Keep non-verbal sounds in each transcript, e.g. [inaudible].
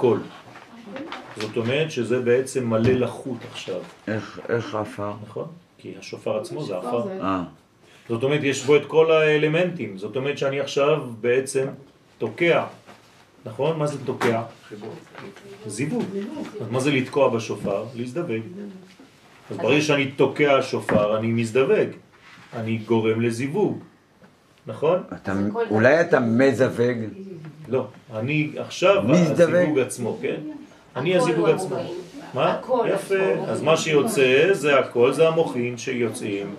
הכל. זאת אומרת שזה בעצם מלא לחוט עכשיו. איך, איך עפר? נכון? כי השופר עצמו זה עפר. אה, זאת אומרת, יש בו את כל האלמנטים. זאת אומרת שאני עכשיו בעצם תוקע. נכון? מה זה תוקע? זיווג. אז מה זה לתקוע בשופר? להזדווג. אז ברגע שאני תוקע שופר, אני מזדווג. אני גורם לזיווג. נכון? אתה, אולי אתה מזווג? לא. אני עכשיו מזדווג? הזיווג עצמו, כן? אני הזיווג עצמו. מה? הכל, יפה. הכל. אז מה שיוצא זה הכל, זה המוחין שיוצאים.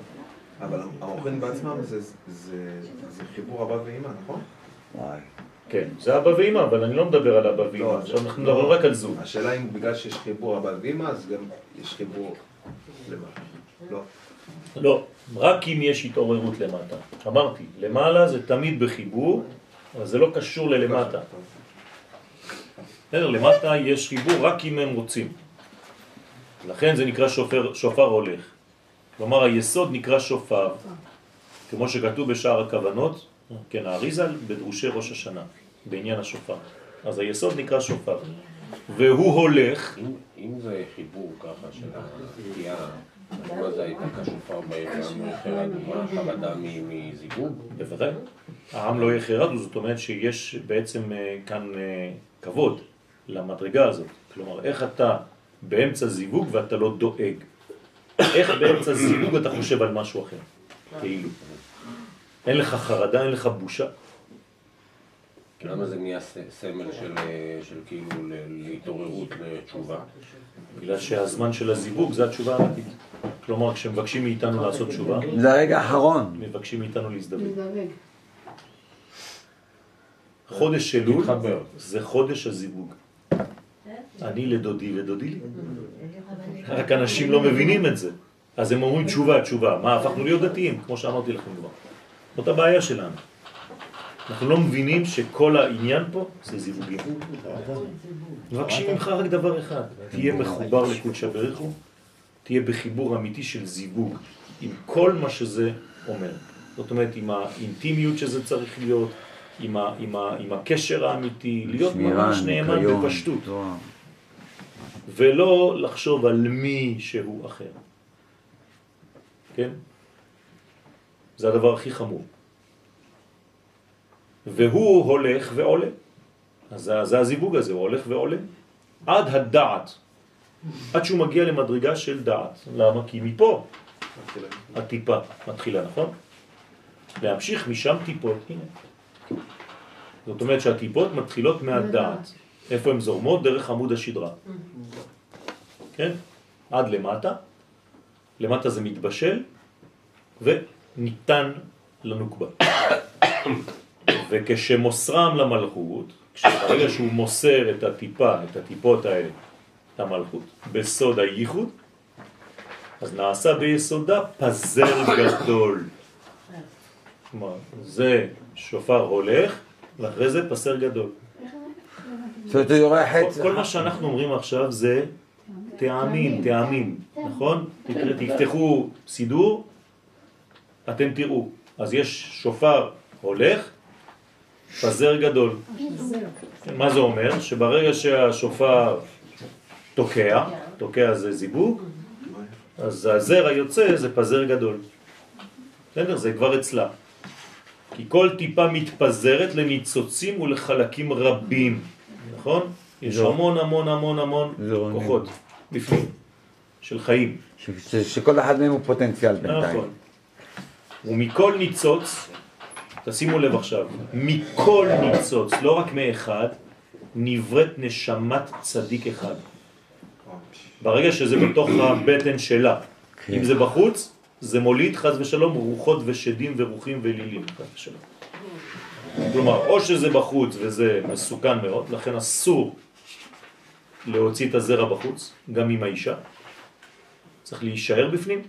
אבל המוחין בעצמם זה, זה, זה חיבור אבא ואמא, נכון? וואי. כן, זה אבא ואמא, אבל אני לא מדבר על אבא ואמא. לא, עכשיו אנחנו לא. מדברים רק על זוג. השאלה אם בגלל שיש חיבור אבא ואמא, אז גם יש חיבור למטה. לא. לא, רק אם יש התעוררות למטה. אמרתי, למעלה זה תמיד בחיבור, אבל זה לא קשור ללמטה. בסדר, למטה יש חיבור רק אם הם רוצים. לכן זה נקרא שופר, שופר הולך. כלומר היסוד נקרא שופר, כמו שכתוב בשער הכוונות, כן, האריזל בדרושי ראש השנה, בעניין השופר. אז היסוד נקרא שופר. והוא הולך, אם, אם זה חיבור ככה של התקיעה, אז מה זה הייתה כשופר אדומה, חרדה מ- מזיווג? בוודאי. העם לא יחרדו, זאת אומרת שיש בעצם אה, כאן אה, כבוד למדרגה הזאת. כלומר, איך אתה באמצע זיווג ואתה לא דואג? איך באמצע זיווג אתה חושב על משהו אחר? כאילו. אין לך חרדה, אין לך בושה. למה זה נהיה סמל של, אה, של כאילו להתעוררות, לתשובה? בגלל שהזמן של הזיווג זה התשובה האמיתית. כלומר, כשמבקשים מאיתנו לעשות תשובה, זה הרגע האחרון. מבקשים מאיתנו להזדווג. חודש אלול. זה חודש הזיווג. אני לדודי ודודי לי. רק אנשים לא מבינים את זה. אז הם אומרים תשובה, תשובה. מה, הפכנו להיות דתיים, כמו שאמרתי לכם כבר. זאת הבעיה שלנו. אנחנו לא מבינים שכל העניין פה זה זיווגים. מבקשים ממך רק דבר אחד, תהיה מחובר לקודשא בריך הוא, תהיה בחיבור אמיתי של זיווג עם כל מה שזה אומר. זאת אומרת, עם האינטימיות שזה צריך להיות, עם, ה, עם, ה, עם הקשר האמיתי, להיות ממש נאמן בפשטות, תורה. ולא לחשוב על מי שהוא אחר. כן? זה הדבר הכי חמור. והוא הולך ועולה. אז זה, זה הזיווג הזה, הוא הולך ועולה. עד הדעת. עד שהוא מגיע למדרגה של דעת. למה? כי מפה הטיפה מתחילה, נכון? להמשיך משם טיפות, הנה. זאת אומרת שהטיפות מתחילות מהדעת. איפה הן זורמות? דרך עמוד השדרה. כן? עד למטה. למטה זה מתבשל וניתן לנוקבה. וכשמוסרם למלכות, כשברגע שהוא מוסר את הטיפה, את הטיפות האלה, למלכות, בסוד הייחוד, אז נעשה ביסודה פזר גדול. כלומר, זה שופר הולך, ואחרי זה פסר גדול. זאת אומרת, הוא יורה חץ. כל מה שאנחנו אומרים עכשיו זה טעמים, טעמים, נכון? תפתחו סידור, אתם תראו. אז יש שופר הולך, פזר גדול. מה זה אומר? שברגע שהשופר תוקע, תוקע זה זיווג, אז הזר היוצא זה פזר גדול. בסדר? זה כבר אצלה. כי כל טיפה מתפזרת לניצוצים ולחלקים רבים, נכון? יש זהו. המון המון המון המון זהו, כוחות בפנים, של חיים. שכל אחד מהם הוא פוטנציאל בינתיים. נכון. ומכל ניצוץ, תשימו לב עכשיו, מכל ניצוץ, לא רק מאחד, נבראת נשמת צדיק אחד. ברגע שזה בתוך הבטן שלה. כן. אם זה בחוץ, זה מוליד חז ושלום רוחות ושדים ורוחים ולילים. כלומר, או שזה בחוץ וזה מסוכן מאוד, לכן אסור להוציא את הזרע בחוץ, גם עם האישה. צריך להישאר בפנים.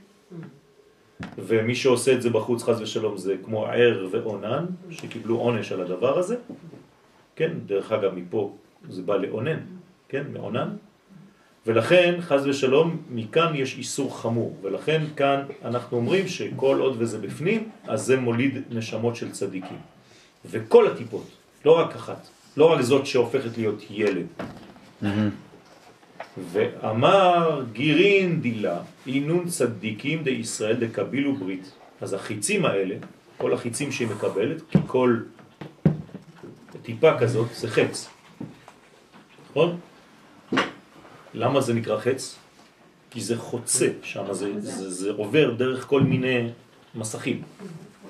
ומי שעושה את זה בחוץ, חז ושלום, זה כמו ער ועונן, שקיבלו עונש על הדבר הזה. כן, דרך אגב, מפה זה בא לעונן, כן, מעונן. ולכן, חז ושלום, מכאן יש איסור חמור. ולכן כאן אנחנו אומרים שכל עוד וזה בפנים, אז זה מוליד נשמות של צדיקים. וכל הטיפות, לא רק אחת, לא רק זאת שהופכת להיות ילד, ואמר גירין דילה, אינון צדיקים די ישראל דקבילו ברית. אז החיצים האלה, כל החיצים שהיא מקבלת, כי כל טיפה כזאת זה חץ. נכון? למה זה נקרא חץ? כי זה חוצה שם, זה, זה, זה עובר דרך כל מיני מסכים.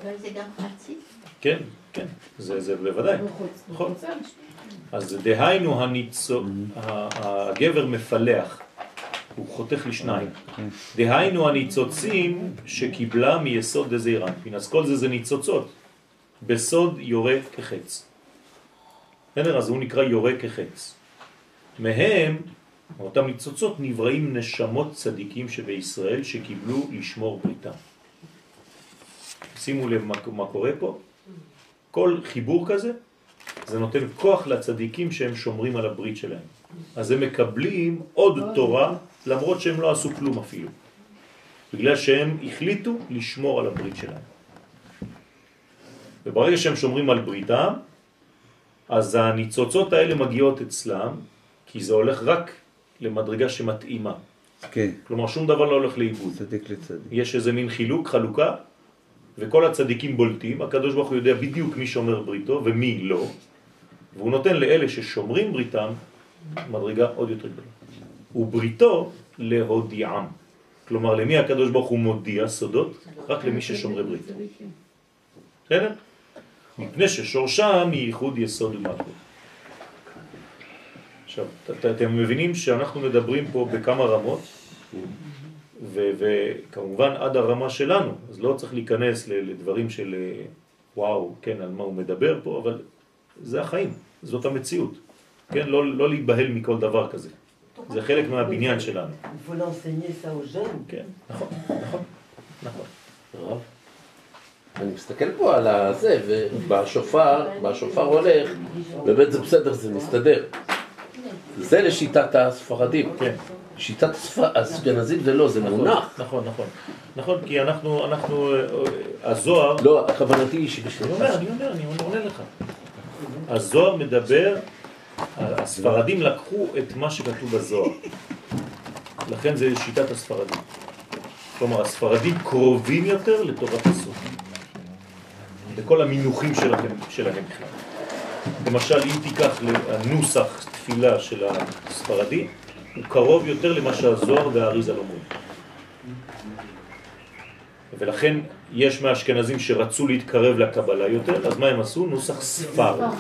אולי זה גם חצי? כן, כן, זה, זה בוודאי. נכון. אז דהיינו הניצו, ה- הגבר מפלח, הוא חותך לשניים. דהיינו הניצוצים שקיבלה מיסוד דזעיר אנפין. אז כל זה זה ניצוצות. בסוד יורה כחץ. בסדר? אז הוא נקרא יורה כחץ. מהם, מאותם ניצוצות, נבראים נשמות צדיקים שבישראל שקיבלו לשמור בריתם. שימו לב מה, מה קורה פה. כל חיבור כזה, זה נותן כוח לצדיקים שהם שומרים על הברית שלהם. אז הם מקבלים עוד תורה, למרות שהם לא עשו כלום אפילו. בגלל שהם החליטו לשמור על הברית שלהם. וברגע שהם שומרים על בריתם, אז הניצוצות האלה מגיעות אצלם, כי זה הולך רק למדרגה שמתאימה. כן, כלומר, שום דבר לא הולך לאיבוד. צדיק לצדיק. יש איזה מין חילוק, חלוקה, וכל הצדיקים בולטים, הקדוש ברוך הוא יודע בדיוק מי שומר בריתו ומי לא, והוא נותן לאלה ששומרים בריתם מדרגה עוד יותר גדולה. ובריתו להודיעם. כלומר, למי הקדוש ברוך הוא מודיע סודות? רק למי ששומרי ברית. בסדר? מפני ששורשם היא ייחוד יסוד ומלכות. עכשיו, את- אתם מבינים שאנחנו מדברים פה בכמה רמות, ו- וכמובן עד הרמה שלנו, אז לא צריך להיכנס ל- לדברים של אה, וואו, כן, על מה הוא מדבר פה, אבל זה החיים, זאת המציאות. כן, לא, לא להיבהל מכל דבר כזה. זה חלק מהבניין שלנו. כן, נכון, נכון, נכון. הרב, אני מסתכל פה על הזה, ובשופר, בשופר הולך, באמת זה בסדר, זה מסתדר. זה לשיטת הספרדים. כן. שיטת הספ- האשכנזים זה לא, זה מונח. נכון, נכון. נכון, כי אנחנו, אנחנו, אה, הזוהר, לא, כוונתי היא אני שבשביל... אומר, אני אומר, אני עונה לך. הזוהר מדבר, הספרדים לקחו את מה שכתוב בזוהר. לכן זה שיטת הספרדים. כלומר, הספרדים קרובים יותר לתורת הסוף. בכל המינוחים שלהם, שלהם בכלל. למשל, אם תיקח הנוסח תפילה של הספרדי, הוא קרוב יותר למה שהזוהר והאריזה אומרים. ולכן יש מהאשכנזים שרצו להתקרב לקבלה יותר, אז מה הם עשו? נוסח ספרד.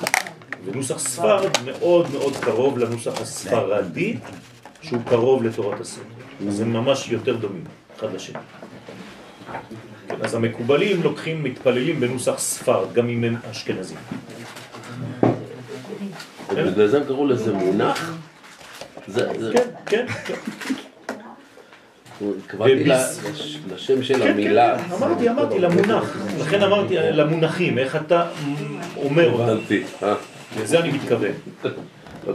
ונוסח ספרד מאוד מאוד קרוב לנוסח הספרדי, שהוא קרוב לתורת הסוד. אז הם ממש יותר דומים, אחד לשני. אז המקובלים לוקחים, מתפללים בנוסח ספרד, גם אם הם אשכנזים. בגלל זה הם קראו לזה מונח? כן, כן, כן. התכוונתי לשם של כן, המילה. כן, אמרתי, אמרתי, למונח. לכן אמרתי למונחים, איך אתה אומר אותם. הבנתי. אה. לזה אני מתכוון. לא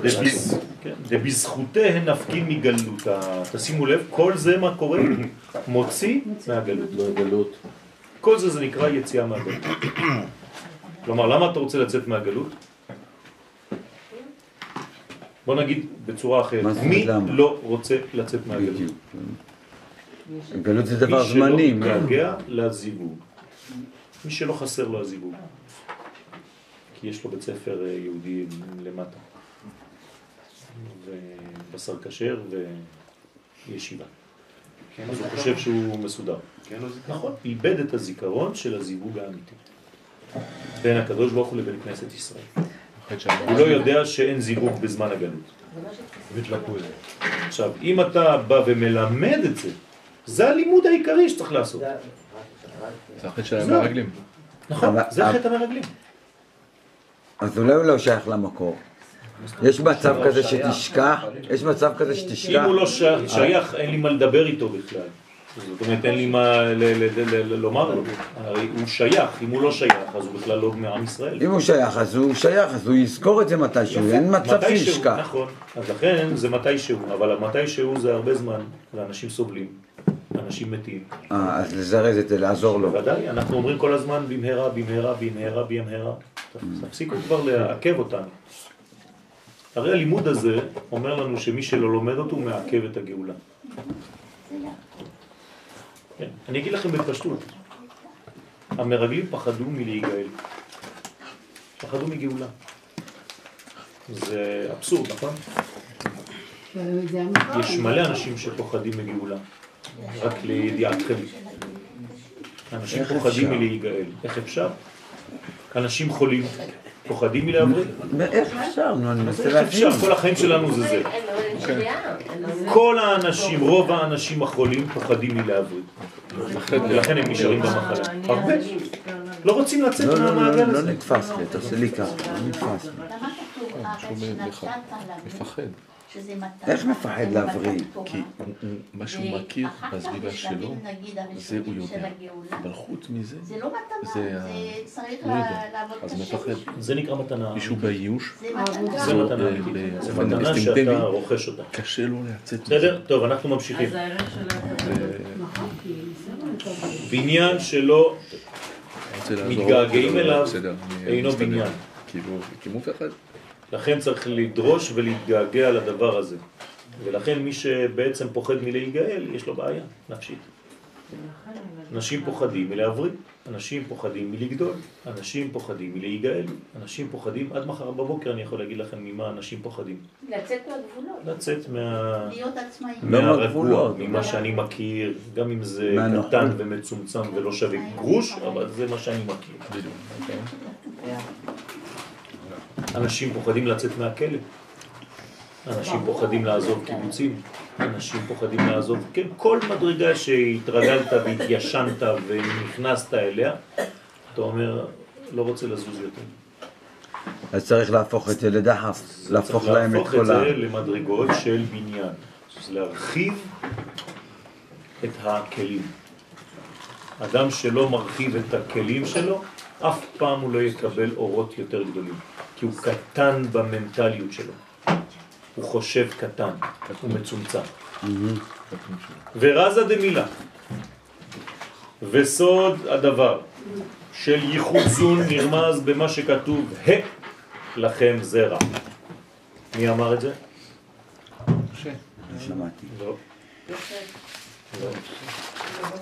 כן, דבזכותיהן נפקין מגלותה. תשימו לב, כל זה מה קורה? מוציא מהגלות. מהגלות. כל זה זה נקרא יציאה מהגלות. כלומר, למה אתה רוצה לצאת מהגלות? בוא נגיד בצורה אחרת, מה זאת מי אומרת למה? לא רוצה לצאת מהגלות? בדיוק. גלות זה דבר מי שלא זמני. מתגעגע לזיווג. מי שלא חסר לו הזיווג. כי יש לו בית ספר אה, יהודי למטה. ובשר כשר וישיבה. אז הוא חושב שהוא מסודר. כן, לא. נכון, איבד את הזיכרון של הזיווג האמיתי. בין הקדוש ברוך הוא לבין כנסת ישראל. הוא לא יודע שאין זיווג בזמן הגלות. עכשיו, אם אתה בא ומלמד את זה, זה הלימוד העיקרי שצריך לעשות. זה החטא של המרגלים. נכון, זה חטא המרגלים. אז אולי הוא לא שייך למקור. יש מצב כזה שתשכח, יש מצב כזה אם שתשכח. הוא לא שייך, אין לי מה לדבר איתו בכלל. זאת אומרת, אין לי מה לומר לו. הרי הוא שייך, אם הוא לא שייך, אז הוא בכלל לא מעם ישראל. אם הוא שייך, אז הוא שייך, אז הוא יזכור את זה מתישהו, אין מצב מתישהו, שישכח. נכון. אז לכן זה מתישהו, אבל המתישהו זה הרבה זמן, ואנשים סובלים, אנשים מתים. אה, אז לזרז את זה, לעזור לו. בוודאי, אנחנו אומרים כל הזמן במהרה, במהרה, במהרה, במהרה. תפסיקו כבר לעכב אותנו. הרי הלימוד הזה אומר לנו שמי שלא לומד אותו הוא מעכב את הגאולה. כן. אני אגיד לכם בפשטות, המרגלים פחדו מלהיגאל, פחדו מגאולה. זה אבסורד, נכון? יש מלא אנשים שפוחדים מגאולה, רק לידיעתכם. אנשים פוחדים? מלהיגאל. איך אפשר? אנשים חולים פוחדים מלהבריא. איך אפשר? נו, אני מנסה להבין. כל החיים שלנו זה זה. כל האנשים, רוב האנשים החולים פוחדים מלהבריא. ולכן הם נשארים במחלה. הרבה. לא רוצים לצאת לא, לא, לא, מהמעגל לא הזה. נתפס לי, תעשה לי ככה, לא נתפס לי. לנו, מפחד. שזה מתנה? איך מפחד להבריא? כי מה שהוא מכיר בסביבה שלו, זה הוא יודע. אבל חוץ מזה, זה לא מתנה, זה צריך לא. לעבוד אז קשה. זה נקרא מתנה. מישהו באיוש, זה מתנה. זה מתנה אה, אבל מתנה אינסטינקטיבי. שאתה רוכש אותה. קשה לו לצאת בסדר? טוב, אנחנו ממשיכים. הערך של בניין שלא מתגעגעים אליו, אינו. בניין. כאילו, כי הוא מפחד. לכן צריך לדרוש ולהתגעגע לדבר הזה. ולכן מי שבעצם פוחד מלהיגאל, יש לו בעיה נפשית. אנשים פוחדים מלהבריא, אנשים פוחדים מלגדול, אנשים פוחדים מלהיגאל, אנשים פוחדים, עד מחר בבוקר אני יכול להגיד לכם ממה אנשים פוחדים. לצאת מהגבולות. לצאת מה... להיות עצמאיים. לא מהרגוע. ממה שאני מכיר, גם אם זה. קטן ומצומצם ולא שווה גרוש, אבל זה מה שאני מכיר. [laughs] אנשים פוחדים לצאת מהכלא, אנשים פוחדים לעזוב קיבוצים, אנשים פוחדים לעזוב, כן, כל מדרגה שהתרגלת והתיישנת ונכנסת אליה, אתה אומר, לא רוצה לזוז יותר. אז צריך להפוך את זה לדחף, להפוך צריך להם את להפוך את כל זה ה... למדרגות של בניין, זה להרחיב את הכלים. אדם שלא מרחיב את הכלים שלו, אף פעם הוא לא יקבל אורות יותר גדולים, כי הוא קטן במנטליות שלו. הוא חושב קטן, הוא מצומצם. ורזה דמילה, וסוד הדבר של ייחוד זון נרמז במה שכתוב, ה לכם זרע. מי אמר את זה? שמעתי. לא.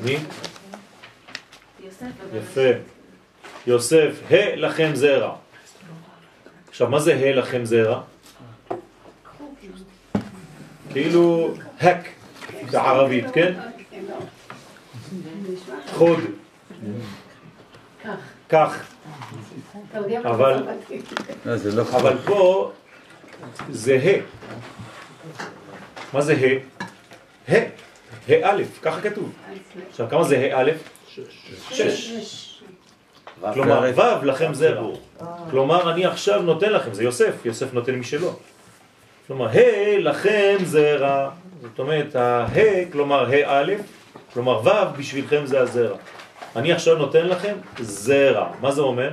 מי? יפה. יוסף, ה לכם זרע. עכשיו, מה זה ה לכם זרע? כאילו הק בערבית, כן? חוד. כך. אבל, לא אבל. פה זה ה. מה זה ה? ה. ה א', ככה כתוב. עכשיו, כמה זה ה א'? שש. כלומר, ו' לכם זרע. כלומר, אני עכשיו נותן לכם, זה יוסף, יוסף נותן משלו. כלומר, ה' לכם זרע. זאת אומרת, ה כלומר ה' א', כלומר ו' בשבילכם זה הזרע. אני עכשיו נותן לכם זרע. מה זה אומר?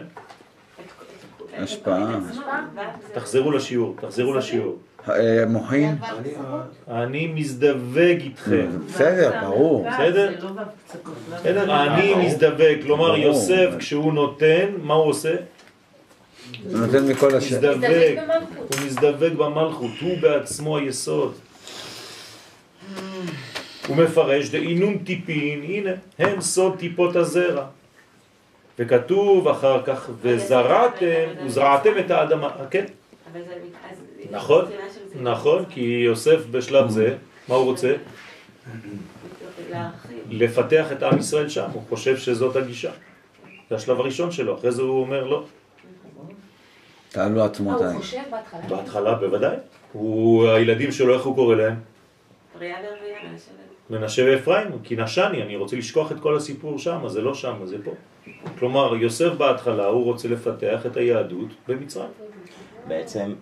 השפעה. תחזרו לשיעור, תחזרו לשיעור. מוחין? אני מזדווג איתכם. בסדר, ברור. בסדר? לא. לא בסדר? אני מזדווג, כלומר. יוסף כשהוא נותן, מה הוא עושה? הוא נותן מכל השם. מזדווג, הוא מזדווג במלכות, הוא בעצמו היסוד. הוא מפרש דאינון טיפין, הנה, הם סוד טיפות הזרע. וכתוב אחר כך, וזרעתם, וזרעתם את האדמה, כן? אבל זה... אז- נכון. נכון, כי יוסף בשלב זה, מה הוא רוצה? לפתח את עם ישראל שם, הוא חושב שזאת הגישה. זה השלב הראשון שלו, אחרי זה הוא אומר לא. תעלו עצמותיי. הוא חושב בהתחלה. בהתחלה בוודאי. הוא, הילדים שלו, איך הוא קורא להם? מנשה ואפרים, כי נשני, אני רוצה לשכוח את כל הסיפור שם, זה לא שם, זה פה. כלומר, יוסף בהתחלה, הוא רוצה לפתח את היהדות במצרים. בעצם,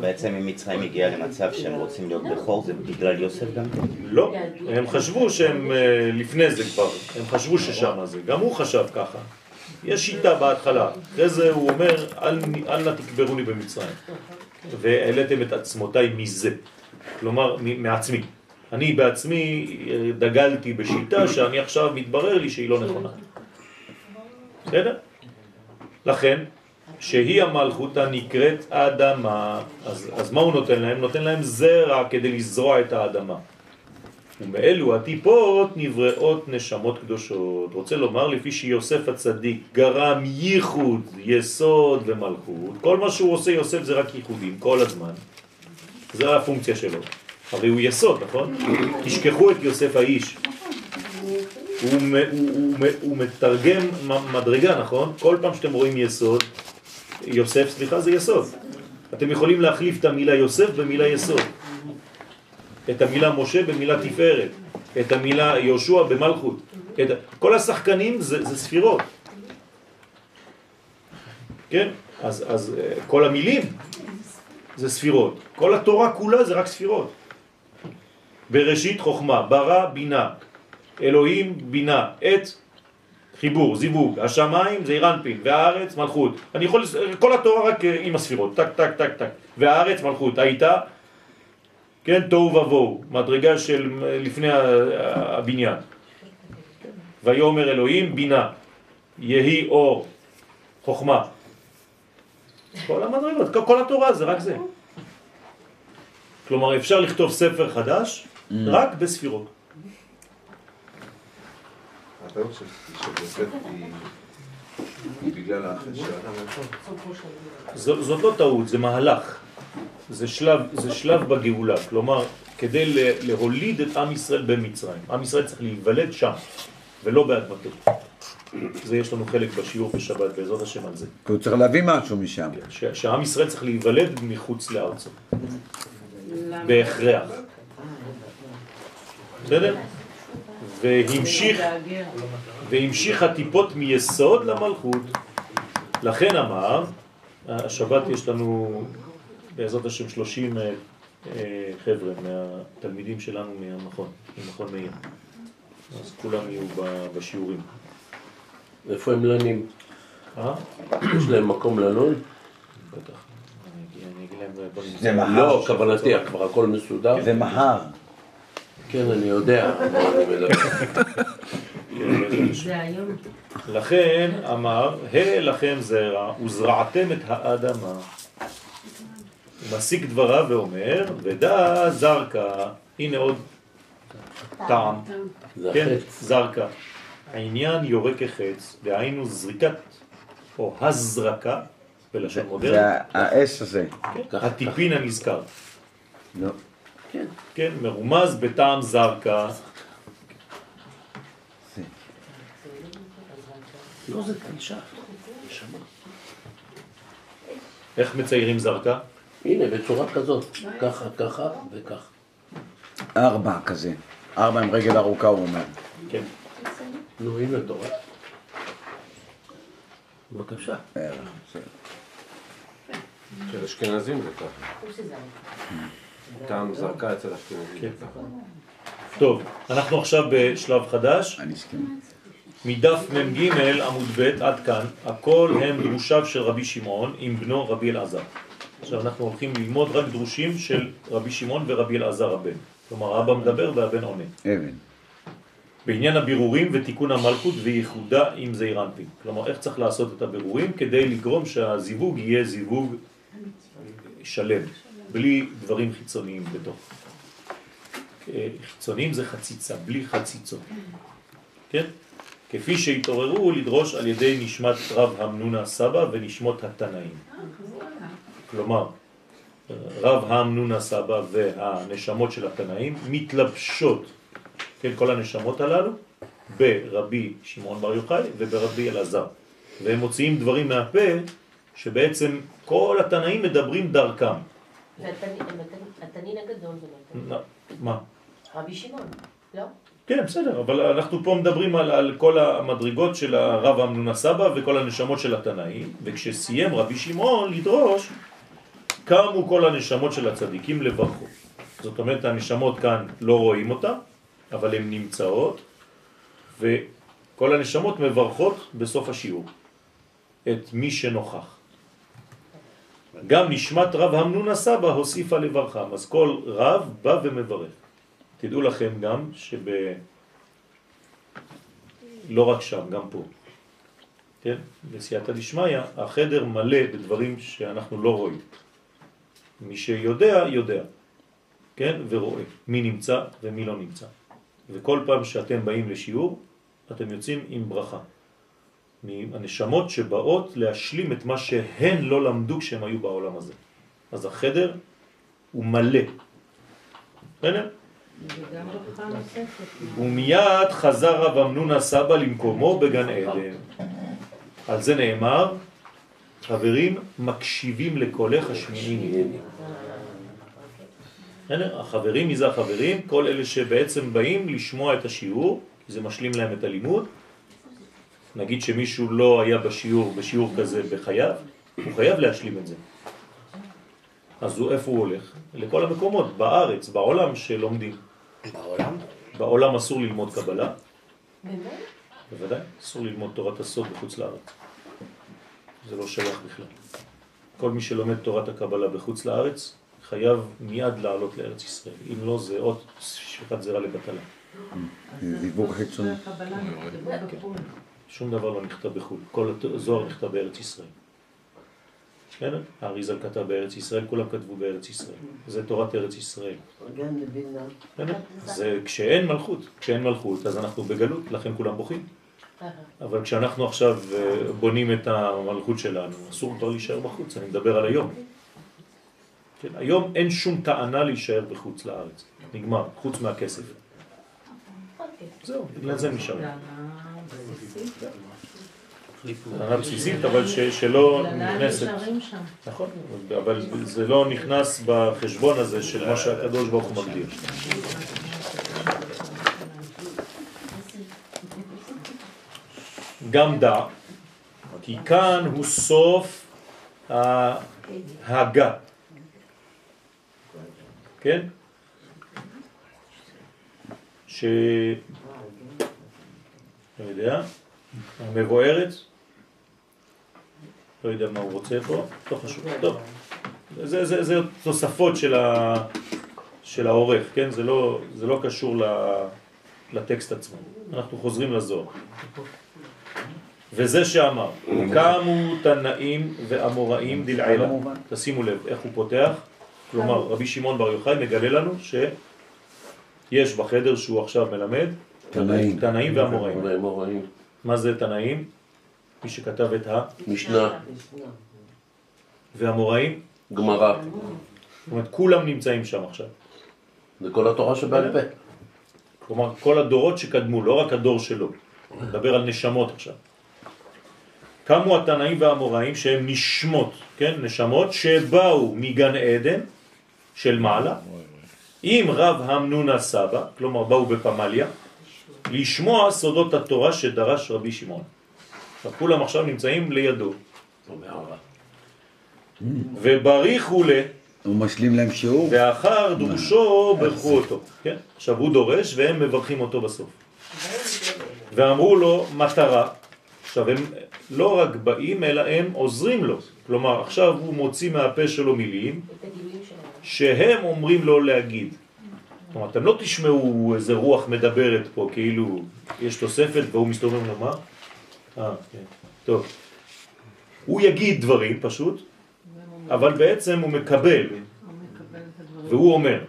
בעצם אם מצרים הגיעה למצב שהם רוצים להיות בכור, זה בגלל יוסף גם כן? לא, הם חשבו שהם אה, לפני זה כבר, הם חשבו ששם זה, גם הוא חשב ככה. יש שיטה בהתחלה, אחרי זה הוא אומר, אל, אל נא תקברוני במצרים. והעליתם את עצמותיי מזה, כלומר מעצמי. אני בעצמי אה, דגלתי בשיטה שאני עכשיו מתברר לי שהיא לא נכונה. בסדר? לכן, שהיא המלכות הנקראת האדמה. אז, אז מה הוא נותן להם? נותן להם זרע כדי לזרוע את האדמה. ומאלו הטיפות נבראות נשמות קדושות. רוצה לומר, לפי שיוסף הצדיק גרם ייחוד, יסוד ומלכות, כל מה שהוא עושה יוסף זה רק ייחודים, כל הזמן. זה הפונקציה שלו. הרי הוא יסוד, נכון? תשכחו את יוסף האיש. הוא, הוא, הוא, הוא מתרגם מדרגה, נכון? כל פעם שאתם רואים יסוד, יוסף, סליחה, זה יסוד. אתם יכולים להחליף את המילה יוסף במילה יסוד. את המילה משה במילה תפארת, את המילה יהושע במלכות. את... כל השחקנים זה, זה ספירות. כן? אז, אז אה, כל המילים זה ספירות. כל התורה כולה זה רק ספירות. בראשית חוכמה, ברא בינה, אלוהים בינה, עת חיבור, זיווג, השמיים זה אירנפין, והארץ מלכות. אני יכול, כל התורה רק אה, עם הספירות, טק טק טק טק, והארץ מלכות, הייתה כן, תוהו ובוהו, מדרגה של לפני הבניין. ויאמר אלוהים בינה, יהי אור, חוכמה. כל המדרגות, כל התורה זה רק זה. כלומר, אפשר לכתוב ספר חדש mm. רק בספירות. הטעות של יוסף היא בגלל האדם זאת לא טעות, זה מהלך. זה שלב, זה שלב בגאולה, כלומר, כדי להוליד את עם ישראל במצרים. עם ישראל צריך להיוולד שם, ולא באדמתו. זה יש לנו חלק בשיעור בשבת, בעזרת השם על זה. כי הוא צריך להביא משהו משם. שהעם ישראל צריך להיוולד מחוץ לארצו. בהכרח. בסדר? והמשיך, והמשיך הטיפות מיסוד למלכות. לכן אמר, השבת יש לנו בעזרת השם 30 אה, אה, חבר'ה מהתלמידים שלנו מהמכון, ממכון מאיר. אז כולם יהיו בשיעורים. איפה הם לנים? אה? יש להם מקום לנון? בטח. אני אגיד להם... זה מחר. לא, כוונתי, כבר הכל מסודר. זה מחר. כן, אני יודע. לכן אמר, הא לכם זרע וזרעתם את האדמה. הוא מסיק דבריו ואומר, ודא זרקה, הנה עוד טעם, כן, זרקה. העניין יורה כחץ, דהיינו זריקת, או הזרקה, בלשון מודרנית. זה האש הזה. כן, הטיפין הנזכר. כן. כן, מרומז בטעם זרקה. לא, זה. איך מציירים זרקה? הנה, בצורה כזאת, ככה, ככה וככה. ארבע כזה. ארבע עם רגל ארוכה, הוא אומר. כן. נו, הנה תורה. בבקשה. של אשכנזים זה ככה. טעם זרקה אצל אשכנזים ככה. טוב, אנחנו עכשיו בשלב חדש. אני אסכים. מדף מ"ג עמוד ב' עד כאן, הכל הם דרושיו של רבי שמעון עם בנו רבי אלעזר. עכשיו אנחנו הולכים ללמוד רק דרושים של רבי שמעון ורבי אלעזר הבן. כלומר, אבא מדבר והבן עונה. אבן. בעניין הבירורים ותיקון המלכות וייחודה עם זעיר אנפין. כלומר, איך צריך לעשות את הבירורים כדי לגרום שהזיווג יהיה זיווג שלם, בלי דברים חיצוניים בתוך. חיצוניים זה חציצה, בלי חציצות. כן? כפי שהתעוררו לדרוש על ידי נשמת רב המנונה סבא ונשמות התנאים. כלומר, רב האמנונה סבא והנשמות של התנאים מתלבשות, כן, כל הנשמות הללו, ברבי שמעון בר יוחאי וברבי אלעזר. והם מוציאים דברים מהפה שבעצם כל התנאים מדברים דרכם. והתנין הגדול זה מה? רבי שמעון, לא? כן, בסדר, אבל אנחנו פה מדברים על, על כל המדרגות של הרב אמנונה סבא וכל הנשמות של התנאים, וכשסיים רבי שמעון לדרוש, קמו כל הנשמות של הצדיקים לברכו. זאת אומרת, הנשמות כאן לא רואים אותן, אבל הן נמצאות, וכל הנשמות מברכות בסוף השיעור את מי שנוכח. גם נשמת רב המנון הסבא הוסיפה לברכם, אז כל רב בא ומברך. תדעו לכם גם שב... לא רק שם, גם פה. כן, בסייעתא דשמיא, החדר מלא בדברים שאנחנו לא רואים. מי שיודע, יודע, כן, ורואה מי נמצא ומי לא נמצא. וכל פעם שאתם באים לשיעור, אתם יוצאים עם ברכה. מהנשמות שבאות להשלים את מה שהן לא למדו כשהם היו בעולם הזה. אז החדר הוא מלא. בסדר? ומיד חזר רב אמנון הסבא למקומו בגן עדן. על זה נאמר, חברים מקשיבים לקולך השמיעים. החברים, מי זה החברים? כל אלה שבעצם באים לשמוע את השיעור, זה משלים להם את הלימוד. נגיד שמישהו לא היה בשיעור, בשיעור כזה בחייו, הוא חייב להשלים את זה. אז הוא, איפה הוא הולך? לכל המקומות, בארץ, בעולם שלומדים. בעולם? בעולם אסור ללמוד קבלה. בוודאי, אסור ללמוד תורת הסוד בחוץ לארץ. זה לא שייך בכלל. כל מי שלומד תורת הקבלה בחוץ לארץ חייב מיד לעלות לארץ ישראל. אם לא, זה עוד שפיכת זרע לבטלה. דיבור חיצוני. שום דבר לא נכתב בחו"ל. כל הזוהר נכתב בארץ ישראל. כן? האריזל כתב בארץ ישראל, כולם כתבו בארץ ישראל. זה תורת ארץ ישראל. זה כשאין מלכות. כשאין מלכות אז אנחנו בגלות, לכן כולם בוכים. אבל כשאנחנו עכשיו אה, בונים את המלכות שלנו, אסור כבר להישאר בחוץ, אני מדבר על היום. כן, היום אין שום טענה להישאר בחוץ לארץ, נגמר, חוץ מהכסף. זהו, בגלל זה נשאר. טענה בסיסית, אבל שלא נכנסת. נכון, אבל זה לא נכנס בחשבון הזה של מה שהקדוש ברוך הוא מגדיר. גם דע, כי כאן הוא סוף ההגה. כן? לא יודע, המבוארת, לא יודע מה הוא רוצה פה, לא חשוב, טוב. זה, זה, זה תוספות של, ה, של העורך, כן? זה לא, זה לא קשור לטקסט עצמו. אנחנו חוזרים לזוהר. וזה שאמר, קמו תנאים ואמוראים דלעילה, תשימו לב איך הוא פותח, כלומר רבי שמעון בר יוחאי מגלה לנו שיש בחדר שהוא עכשיו מלמד תנאים, תנאים ואמוראים. מה זה תנאים? מי שכתב את המשנה. ואמוראים? גמרא. זאת אומרת, כולם נמצאים שם עכשיו. זה כל התורה שבעל פה. כלומר, כל הדורות שקדמו, לא רק הדור שלו. נדבר על נשמות עכשיו. קמו התנאים והאמוראים שהם נשמות, כן, נשמות שבאו מגן עדן של מעלה עם רב המנונה סבא, כלומר באו בפמליה, לשמוע סודות התורה שדרש רבי שמעון. עכשיו כולם עכשיו נמצאים לידו. ובריחו ל... הוא משלים להם שיעור. ואחר דורשו ברכו אותו. כן? עכשיו הוא דורש והם מברכים אותו בסוף. ואמרו לו מטרה. עכשיו הם לא רק באים אלא הם עוזרים לו. כלומר עכשיו הוא מוציא מהפה שלו מילים שהם אומרים לו להגיד. זאת אומרת, אתם לא תשמעו איזה רוח מדברת פה, כאילו יש תוספת והוא מסתובב לומר. אה, כן, טוב. הוא יגיד דברים פשוט, אבל בעצם הוא מקבל, והוא אומר.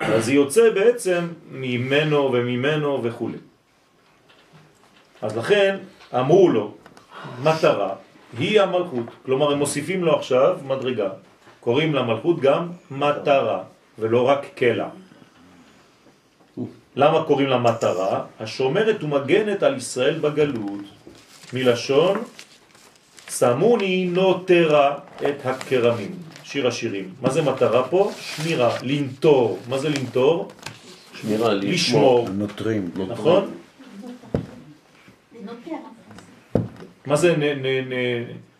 אז זה יוצא בעצם ממנו וממנו וכו'. אז לכן אמרו לו, מטרה היא המלכות, כלומר הם מוסיפים לו עכשיו מדרגה, קוראים למלכות גם מטרה. ולא רק קלע. למה קוראים לה מטרה? השומרת ומגנת על ישראל בגלות, מלשון סמוני נוטרה את הקרמים, שיר השירים. מה זה מטרה פה? שמירה, לנטור. מה זה לנטור? שמירה, לשמור. נוטרים. נכון? מה זה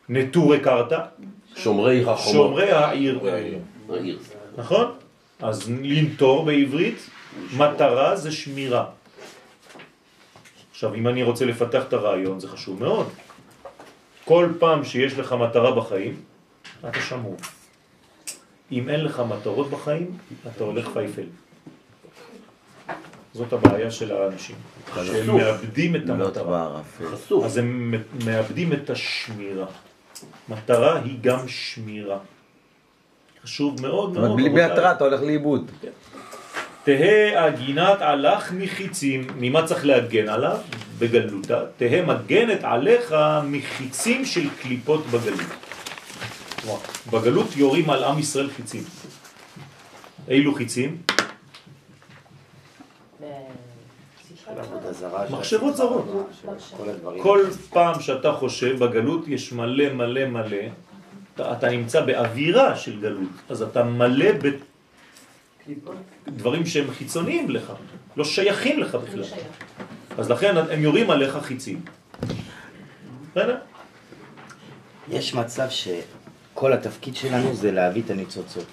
נטורי קרתא? שומרי החומות. שומרי העיר. נכון? אז לנטור בעברית, מטרה זה שמירה. עכשיו, אם אני רוצה לפתח את הרעיון, זה חשוב מאוד. כל פעם שיש לך מטרה בחיים, אתה שמור. אם אין לך מטרות בחיים, אתה הולך פייפל. זאת הבעיה של האנשים, שהם מאבדים את לא המטרה. אז הם מאבדים את השמירה. מטרה היא גם שמירה. חשוב מאוד מאוד. בלי רבותיי. בהתראה אתה הולך לאיבוד. תהא הגינת עלך מחיצים, ממה צריך להגן עליו? בגלותה. תהא מגנת עליך מחיצים של קליפות בגלות. כלומר, בגלות יורים על עם ישראל חיצים. אילו חיצים? מחשבות זרות. כל פעם שאתה חושב בגלות יש מלא מלא מלא, אתה, אתה נמצא באווירה של גלות, אז אתה מלא בדברים שהם חיצוניים לך, לא שייכים לך בכלל. אז לכן הם יורים עליך חיצים. יש מצב שכל התפקיד שלנו זה להביא את הניצוצות.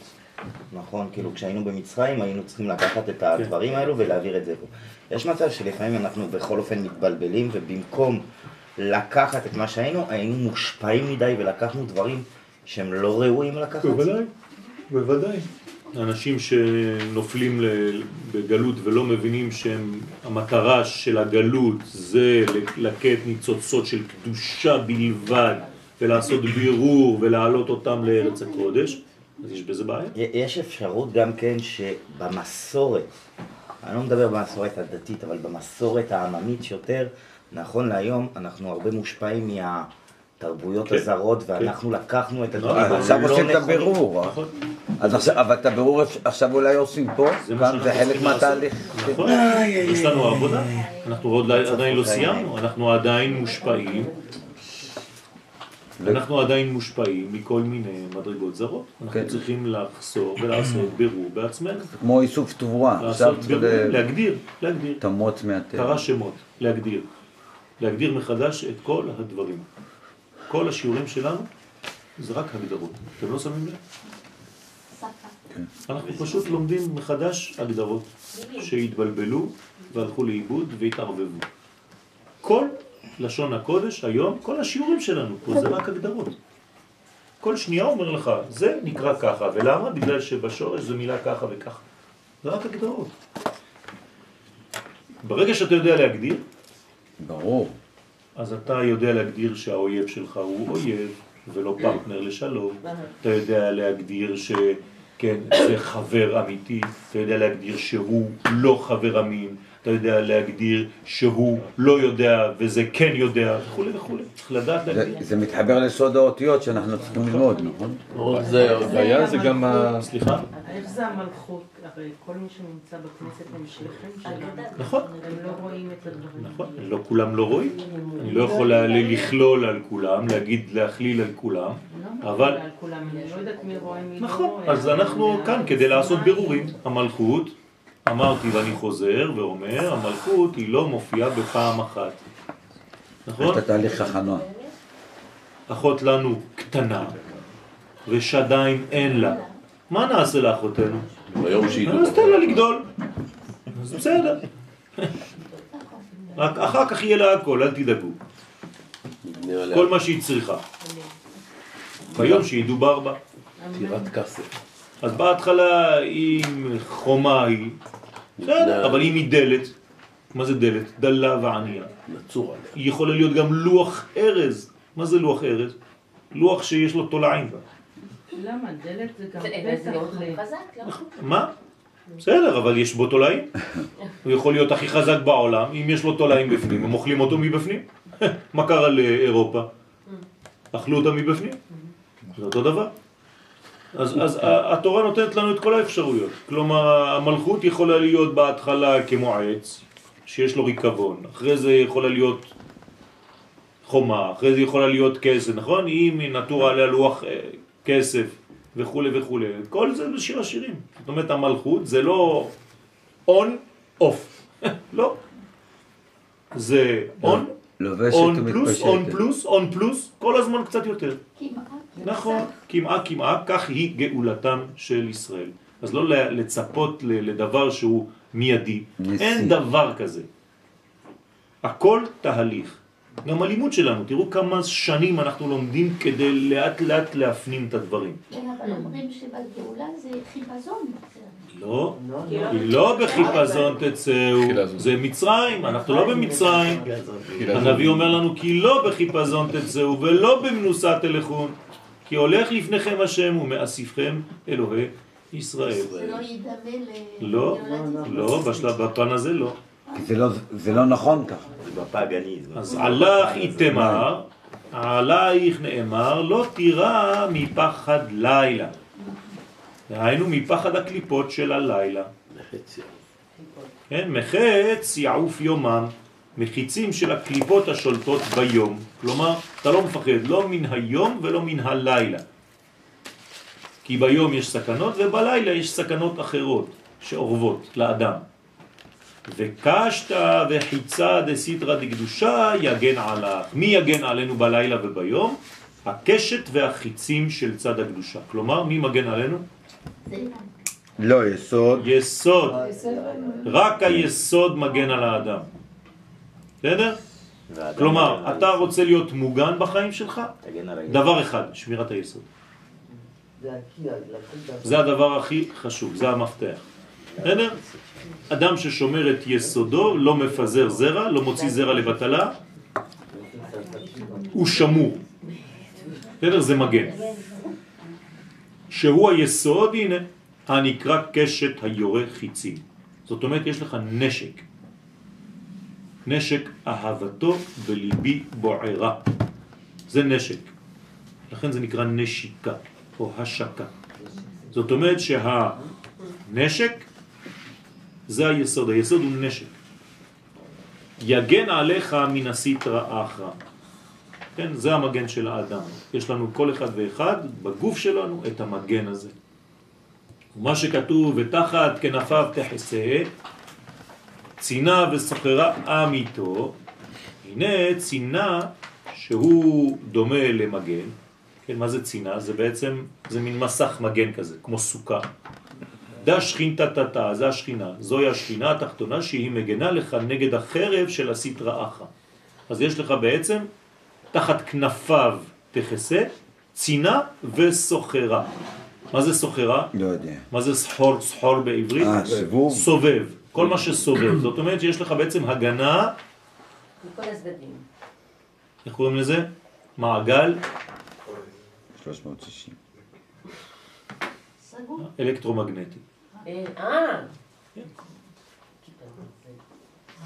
נכון? כאילו כשהיינו במצרים היינו צריכים לקחת את הדברים האלו ולהעביר את זה פה. יש מצב שלפעמים אנחנו בכל אופן מתבלבלים ובמקום לקחת את מה שהיינו, היינו מושפעים מדי ולקחנו דברים שהם לא ראויים לקחת. בוודאי, בוודאי. אנשים שנופלים בגלות ולא מבינים שהמטרה של הגלות זה לקט ניצוצות של קדושה בלבד ולעשות בירור ולהעלות אותם לארץ הקודש, אז יש בזה בעיה. יש אפשרות גם כן שבמסורת, אני לא מדבר במסורת הדתית, אבל במסורת העממית שיותר, נכון להיום, אנחנו הרבה מושפעים מהתרבויות כן, הזרות, ואנחנו לקחנו את הדברים אז עכשיו הלא עושים את נכונים. הבירור. נכון? אז עכשיו, אבל את הבירור עכשיו אולי עושים פה, כאן זה חלק מהתהליך. נכון, יש לנו עבודה, אנחנו עוד עדיין לא סיימנו, אנחנו עדיין מושפעים, אנחנו עדיין מושפעים מכל מיני מדרגות זרות. אנחנו כן. צריכים לחסור ולעשות בירור בעצמנו. כמו איסוף תבואה. לעשות בירור, להגדיר, להגדיר. תמות מהטבע. קרא שמות, להגדיר. להגדיר מחדש את כל הדברים. כל השיעורים שלנו זה רק הגדרות. אתם לא שמים לב? שפה. אנחנו פשוט לומדים מחדש הגדרות שהתבלבלו והלכו לאיבוד והתערבבו. כל לשון הקודש היום, כל השיעורים שלנו פה זה רק הגדרות. כל שנייה אומר לך, זה נקרא ככה, ולמה? בגלל שבשורש זה מילה ככה וככה. זה רק הגדרות. ברגע שאתה יודע להגדיר, ברור. אז אתה יודע להגדיר שהאויב שלך הוא אויב ולא פרטנר לשלום. אתה יודע להגדיר שכן, זה חבר אמיתי, אתה יודע להגדיר שהוא לא חבר אמין, אתה יודע להגדיר שהוא לא יודע וזה כן יודע, וכו' וכו'. צריך לדעת זה- להגדיר. זה מתחבר לסוד האותיות שאנחנו צריכים ללמוד, נכון? לא רק זה, הבעיה זה גם ה... סליחה? איך זה המלכות? הרי כל מי שנמצא בכנסת הם שליחים שלנו. נכון. הם לא רואים את הדברים. נכון, לא כולם לא רואים. אני לא יכול לכלול על כולם, להגיד, להכליל על כולם, לא אבל על כולם, אני לא יודעת מי רואה מי לא נכון. אז אנחנו כאן כדי לעשות בירורים. המלכות, אמרתי ואני חוזר ואומר, המלכות היא לא מופיעה בפעם אחת. נכון? את התהליך הכנה. אחות לנו קטנה, ושדיים אין לה. מה נעשה לאחותנו? ביום שידעו. אז תן לה לגדול. אז בסדר. רק אחר כך יהיה לה הכל, אל תדאגו. כל מה שהיא צריכה. ביום שידובר בה. טירת כסף. אז בהתחלה אם חומה היא, בסדר, אבל אם היא דלת, מה זה דלת? דלה וענייה. נצור עליה. היא יכולה להיות גם לוח ארז. מה זה לוח ארז? לוח שיש לו תולעים. למה? דלת זה גם. חזק, לא? מה? בסדר, אבל יש בו תולעים. הוא יכול להיות הכי חזק בעולם, אם יש לו תולעים בפנים, הם אוכלים אותו מבפנים. [laughs] מה קרה לאירופה? אכלו אותה מבפנים. זה אותו דבר. אז, אז ה- התורה נותנת לנו את כל האפשרויות. כלומר, המלכות יכולה להיות בהתחלה כמו עץ, שיש לו ריקבון. אחרי זה יכולה להיות חומה, אחרי זה יכולה להיות כסף, נכון? אם היא נטורה עליה לוח אה, כסף וכו' וכו'. כל זה בשיר השירים. זאת אומרת, המלכות זה לא און אוף. [laughs] לא. זה און, לובשת און פלוס, און. פלוס, און פלוס, כל הזמן קצת יותר. כמעט. נכון, כמעה כמעה, כך היא גאולתם של ישראל. אז לא לצפות ל- לדבר שהוא מיידי. אין דבר כזה. הכל תהליך. גם הלימוד שלנו, תראו כמה שנים אנחנו לומדים כדי לאט לאט להפנים את הדברים. כן, אבל אומרים שבגאולה זה חיפזון. לא, היא לא בחיפזון תצאו, זה מצרים, אנחנו לא במצרים. הנביא אומר לנו כי לא בחיפזון תצאו ולא במנוסה תלכון, כי הולך לפניכם השם ומאסיפכם אלוהי ישראל. זה לא ידמה ל... לא, לא, בפן הזה לא. כי זה לא, זה לא נכון ככה. זה בפאגניזם. אז עלך איתמר, עלייך נאמר, לא תירא מפחד לילה. דהיינו מפחד הקליפות של הלילה. כן, מחץ יעוף יומם, מחיצים של הקליפות השולטות ביום. כלומר, אתה לא מפחד לא מן היום ולא מן הלילה. כי ביום יש סכנות ובלילה יש סכנות אחרות שאורבות לאדם. וקשת וחיצה דסיטרא דקדושה יגן עליך. מי יגן עלינו בלילה וביום? הקשת והחיצים של צד הקדושה. כלומר, מי מגן עלינו? לא, יסוד. יסוד. רק היסוד מגן על האדם. בסדר? כלומר, אתה רוצה להיות מוגן בחיים שלך? דבר אחד, שמירת היסוד. זה הדבר הכי חשוב, זה המפתח. בסדר? אדם ששומר את יסודו, לא מפזר זרע, לא מוציא זרע לבטלה, הוא שמור. בסדר? זה מגן. שהוא היסוד, הנה, הנקרא קשת היורה חיצים. זאת אומרת, יש לך נשק. נשק אהבתו בליבי בוערה. זה נשק. לכן זה נקרא נשיקה או השקה. זאת אומרת שהנשק זה היסוד, היסוד הוא נשק. יגן עליך מן הסיטרא. כן, זה המגן של האדם. יש לנו כל אחד ואחד בגוף שלנו את המגן הזה. מה שכתוב, ותחת כנפיו תחסה, צינה וסוחרה אמיתו, הנה צינה שהוא דומה למגן, כן, מה זה צינה? זה בעצם, זה מין מסך מגן כזה, כמו סוכה. דה שכינתה תתה, זה השכינה, זוהי השכינה התחתונה שהיא מגנה לך נגד החרב של הסטרא אחא. אז יש לך בעצם תחת כנפיו תכסה, צינה וסוחרה. מה זה סוחרה? לא יודע. מה זה סחור, סחור בעברית? אה, סיבוב? סובב. כל מה שסובב. זאת אומרת שיש לך בעצם הגנה... מכל הצדדים. איך קוראים לזה? מעגל? 360. אלקטרומגנטי. אה.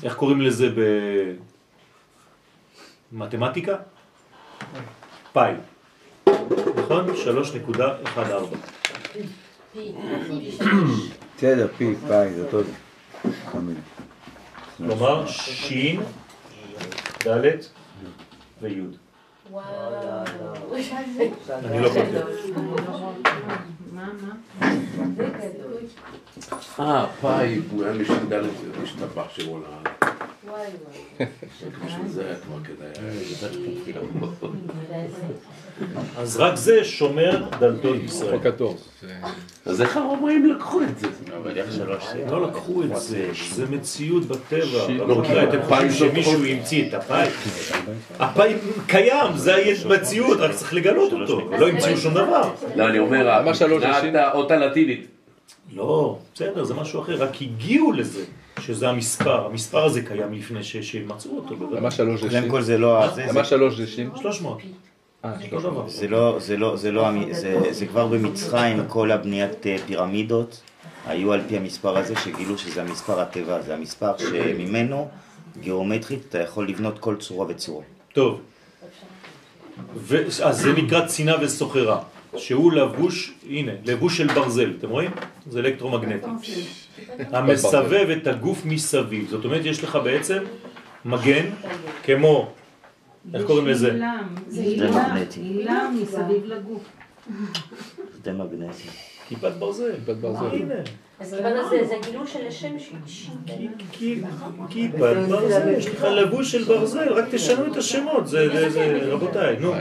איך קוראים לזה במתמטיקה? פאי. נכון? 3.14. בסדר, פי, פאי, זה אותו תמיד. כלומר, שין, ד' וי'. אני לא כותב. מה, מה? אה, פאי, הוא היה משתבח לה... וואי וואי. כבר כדאי. אז רק זה שומר דלתות ישראל. אז איך הרומאים לקחו את זה? לא לקחו את זה, זה מציאות בטבע. לא לא מכירה את מכירה. הפאי שמישהו המציא את הפאי. הפאי קיים, זה המציאות, רק צריך לגלות אותו. לא המציאו שום דבר. לא, אני אומר, מה שלוש מבחינת? האות הלטינית. לא, בסדר, זה משהו אחר, רק הגיעו לזה, שזה המספר. המספר הזה קיים לפני ש- שמצאו אותו. למה שלוש זה קודם? כל זה לא... למה שלוש זה שין? 300. אה, דבר. זה לא, זה לא, זה לא, זה, זה כבר במצרים, כל הבניית אה, פירמידות היו על פי המספר הזה, שגילו שזה המספר הטבע, זה המספר שממנו גיאומטרית אתה יכול לבנות כל צורה וצורה. טוב. אז זה נקרא צינה וסוחרה, שהוא לבוש, הנה, לבוש של ברזל, אתם רואים? זה אלקטרומגנטי. המסבב את הגוף מסביב. זאת אומרת, יש לך בעצם מגן, כמו, איך קוראים לזה? זה. עילם מסביב לגוף. זה מגנטי. כיפת ברזל. כיפת ברזל. זה, זה גילוי של השם שלי. כיפת ברזל, יש לך לבוש של ברזל, רק תשנו את השמות, זה, רבותיי, נו.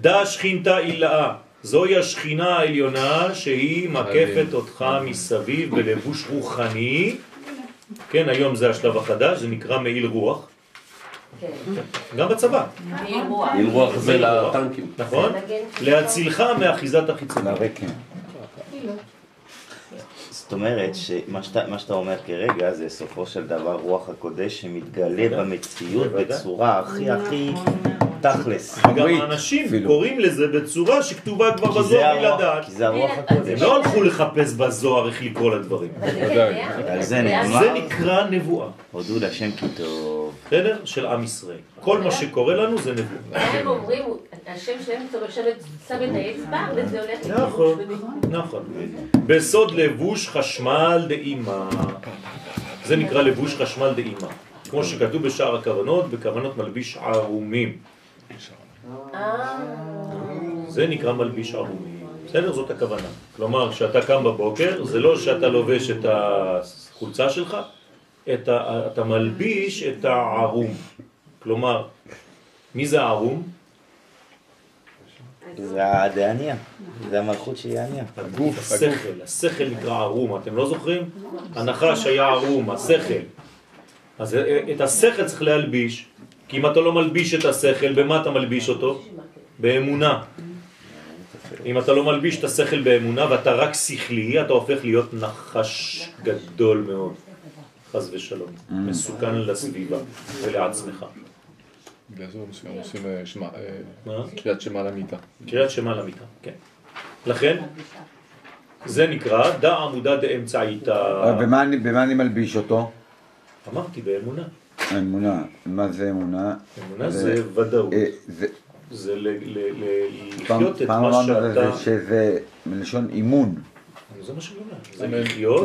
דה שכינתה אילאה, זוהי השכינה העליונה שהיא מקפת אותך מסביב בלבוש רוחני, כן, היום זה השלב החדש, זה נקרא מעיל רוח, גם בצבא. עם רוח זה לטנקים. נכון? להצילך מאחיזת החיצון. לרקם. זאת אומרת שמה שאתה, מה שאתה אומר כרגע זה סופו של דבר רוח הקודש שמתגלה במציאות. בצורה הכי הכי תכלס. גם האנשים קוראים לזה בצורה שכתובה כבר בזוהר בלי לדעת. כי זה הרוח הם הקודש. לא הלכו לחפש בזוהר איך לקרוא לדברים. על זה נקרא נבואה. הודו להשם כי טוב. בסדר? של עם ישראל. כל מה שקורה לנו זה נבואה. הם אומרים, השם שלהם טוב לשבת, שם את האצבע, וזה הולך נכון, לכיוון. נכון. בסוד לבוש חשמל דאימה. זה נקרא לבוש חשמל דאימה. כמו שכתוב בשער הכוונות, בכוונות מלביש ערומים. אה, זה נקרא מלביש ערומים. בסדר? זאת הכוונה. כלומר, כשאתה קם בבוקר, זה לא שאתה לובש את החולצה שלך, את ה- אתה מלביש את הערום. כלומר, מי זה הערום? זה הדעניה, זה המלכות של יעניה. הגוף, השכל, השכל נקרא ערום, אתם לא זוכרים? הנחש היה ערום, השכל. אז את השכל צריך להלביש, כי אם אתה לא מלביש את השכל, במה אתה מלביש אותו? באמונה. אם אתה לא מלביש את השכל באמונה ואתה רק שכלי, אתה הופך להיות נחש גדול מאוד, חס ושלום. מסוכן לסביבה ולעצמך. בגלל זה מסוים עושים אה, אה? קריאת שמע למיטה. קריאת שמע למיטה, כן. לכן, זה נקרא דע עמודה דאמצעיתא. אני- במה אני מלביש אותו? אמרתי באמונה. אמונה. מה זה אמונה? אמונה זה ודאות. אה, זה- זה ל- ל- ל- פעם לחיות את פעם מה אמרנו שאתה... לזה שזה מלשון אימון. זה מה שאני אומר. זה. לחיות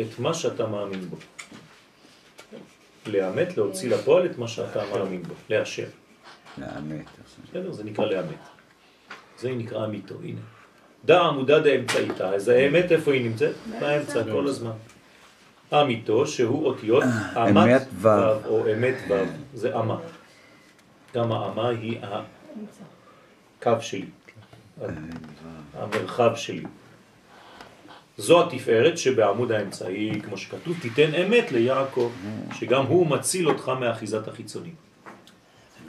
את מה שאתה מאמין בו. לאמת, להוציא לפועל את מה שאתה מאמין בו. לאשר. לאמת. בסדר? זה נקרא לאמת. זה נקרא אמיתו, הנה. דע עמודה דאמצעיתא, אז האמת איפה היא נמצאת? באמצע כל הזמן. אמיתו שהוא אותיות אמת אמת ו'. או אמת ו', זה אמה. גם האמה היא הקו שלי, המרחב שלי. זו התפארת שבעמוד האמצעי, כמו שכתוב, תיתן אמת ליעקב, שגם הוא מציל אותך מאחיזת החיצונים.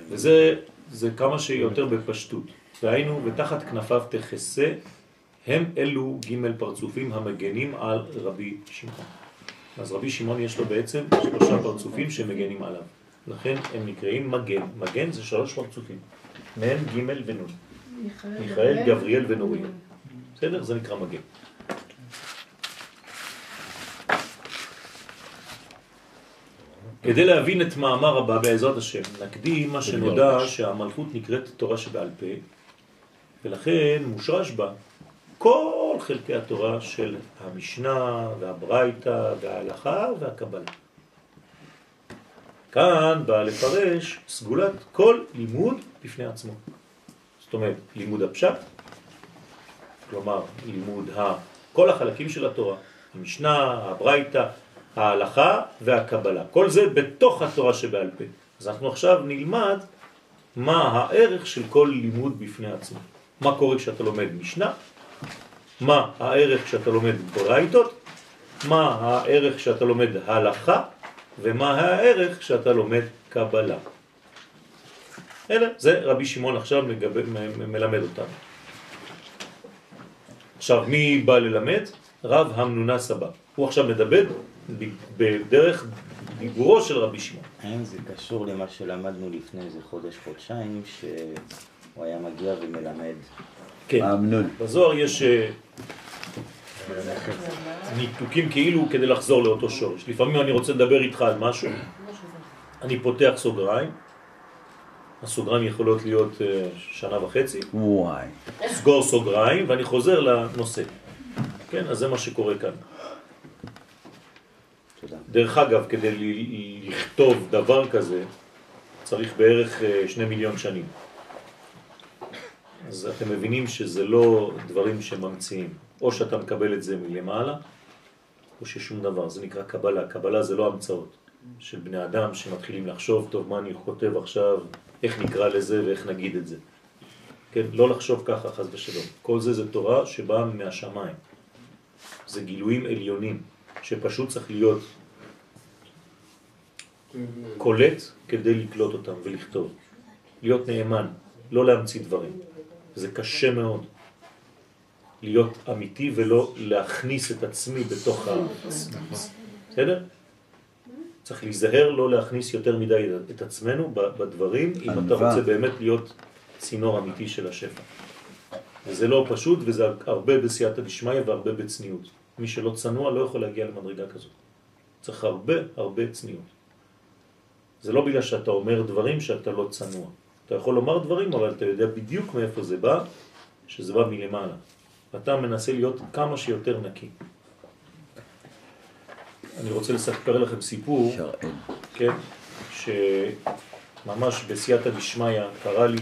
וזה זה כמה שיותר בפשטות. והיינו, ותחת כנפיו תכסה, הם אלו ג' פרצופים המגנים על רבי שמעון. אז רבי שמעון יש לו בעצם שלושה פרצופים שמגנים עליו. לכן הם נקראים מגן. מגן זה שלוש פרצופים. מהם ג' ונון. מיכאל, גבריאל ונוריה. בסדר? זה נקרא מגן. כדי להבין את מאמר הבא בעזרת השם, נקדים מה שנודע שהמלכות נקראת תורה שבעל פה, ולכן מושרש בה כל חלקי התורה של המשנה והברייתא וההלכה והקבלה. כאן בא לפרש סגולת כל לימוד בפני עצמו. זאת אומרת, לימוד הפשט, כלומר לימוד ה... כל החלקים של התורה, המשנה, הברייתא, ההלכה והקבלה. כל זה בתוך התורה שבעל פה. אז אנחנו עכשיו נלמד מה הערך של כל לימוד בפני עצמו. מה קורה כשאתה לומד משנה, מה הערך כשאתה לומד ברייתות, מה הערך כשאתה לומד הלכה, ומה הערך כשאתה לומד קבלה. אלה, זה רבי שמעון עכשיו מגב... מלמד אותנו. עכשיו, מי בא ללמד? רב המנונה סבא. הוא עכשיו מדבר ב- בדרך דיבורו של רבי שמעון. האם זה קשור למה שלמדנו לפני איזה חודש, חודשיים, שהוא היה מגיע ומלמד? כן. האמנון. בזוהר יש אה, ניתוקים כאילו כדי לחזור לאותו שורש. לפעמים אני רוצה לדבר איתך על משהו, אני פותח סוגריים, הסוגריים יכולות להיות אה, שנה וחצי, וואי. סגור סוגריים ואני חוזר לנושא. כן, אז זה מה שקורה כאן. תודה. דרך אגב, כדי לכתוב דבר כזה, צריך בערך אה, שני מיליון שנים. אז אתם מבינים שזה לא דברים שממציאים. או שאתה מקבל את זה מלמעלה, או ששום דבר. זה נקרא קבלה. קבלה זה לא המצאות של בני אדם שמתחילים לחשוב, טוב, מה אני כותב עכשיו, איך נקרא לזה ואיך נגיד את זה. כן, לא לחשוב ככה, חס ושלום. כל זה זה תורה שבאה מהשמיים. זה גילויים עליונים, שפשוט צריך להיות קולט כדי לקלוט אותם ולכתוב. להיות נאמן, לא להמציא דברים. זה קשה מאוד. להיות אמיתי ולא להכניס את עצמי בתוך ה... בסדר? צריך להיזהר לא להכניס יותר מדי את עצמנו בדברים, אם אתה רוצה באמת להיות צינור אמיתי של השפע. וזה לא פשוט, וזה הרבה בסייעתא דשמיא והרבה בצניעות. מי שלא צנוע לא יכול להגיע למדרגה כזאת. צריך הרבה הרבה צניעות. זה לא בגלל שאתה אומר דברים שאתה לא צנוע. אתה יכול לומר דברים, אבל אתה יודע בדיוק מאיפה זה בא, שזה בא מלמעלה. ואתה מנסה להיות כמה שיותר נקי. אני רוצה לספר לכם סיפור, כן, שממש בסייעתא דשמיא קרה לי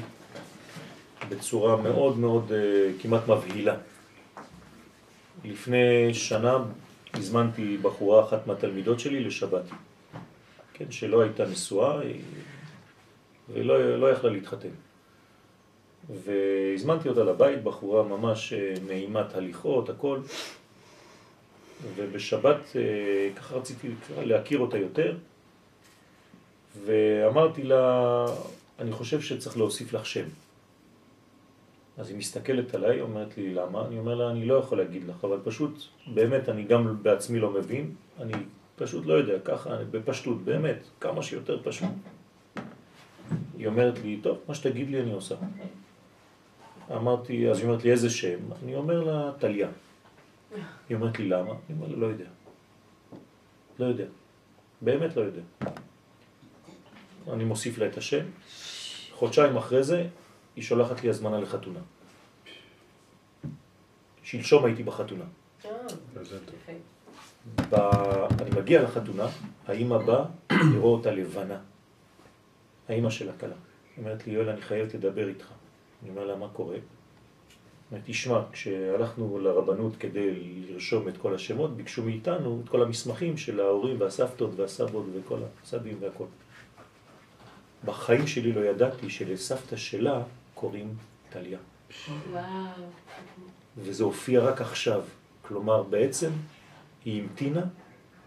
בצורה מאוד מאוד אה, כמעט מבהילה. לפני שנה הזמנתי בחורה אחת מהתלמידות שלי לשבת, כן, שלא הייתה נשואה ולא לא יכלה להתחתן. והזמנתי אותה לבית, בחורה ממש אה, נעימת הליכות, הכל. ובשבת אה, ככה רציתי להכיר אותה יותר, ואמרתי לה, אני חושב שצריך להוסיף לך שם. אז היא מסתכלת עליי, אומרת לי למה, אני אומר לה אני לא יכול להגיד לך, אבל פשוט באמת אני גם בעצמי לא מבין, אני פשוט לא יודע, ככה, בפשטות, באמת, כמה שיותר פשוט. היא אומרת לי, טוב, מה שתגיד לי אני עושה. אמרתי, אז היא אומרת לי איזה שם? אני אומר לה, טליה. היא אומרת לי למה? אני אומר לה, לא יודע. לא יודע. באמת לא יודע. אני מוסיף לה את השם. חודשיים אחרי זה היא שולחת לי הזמנה לחתונה. שלשום הייתי בחתונה. ב... אני מגיע לחתונה, האמא באה לראות אותה לבנה. האמא של הכלה. היא אומרת לי, יואל, אני חייבת לדבר איתך. אני אומר לה, מה קורה? תשמע, כשהלכנו לרבנות כדי לרשום את כל השמות, ביקשו מאיתנו את כל המסמכים של ההורים והסבתות והסבות וכל הסבים והכל. בחיים שלי לא ידעתי שלסבתא שלה קוראים טליה. וזה הופיע רק עכשיו. כלומר, בעצם היא המתינה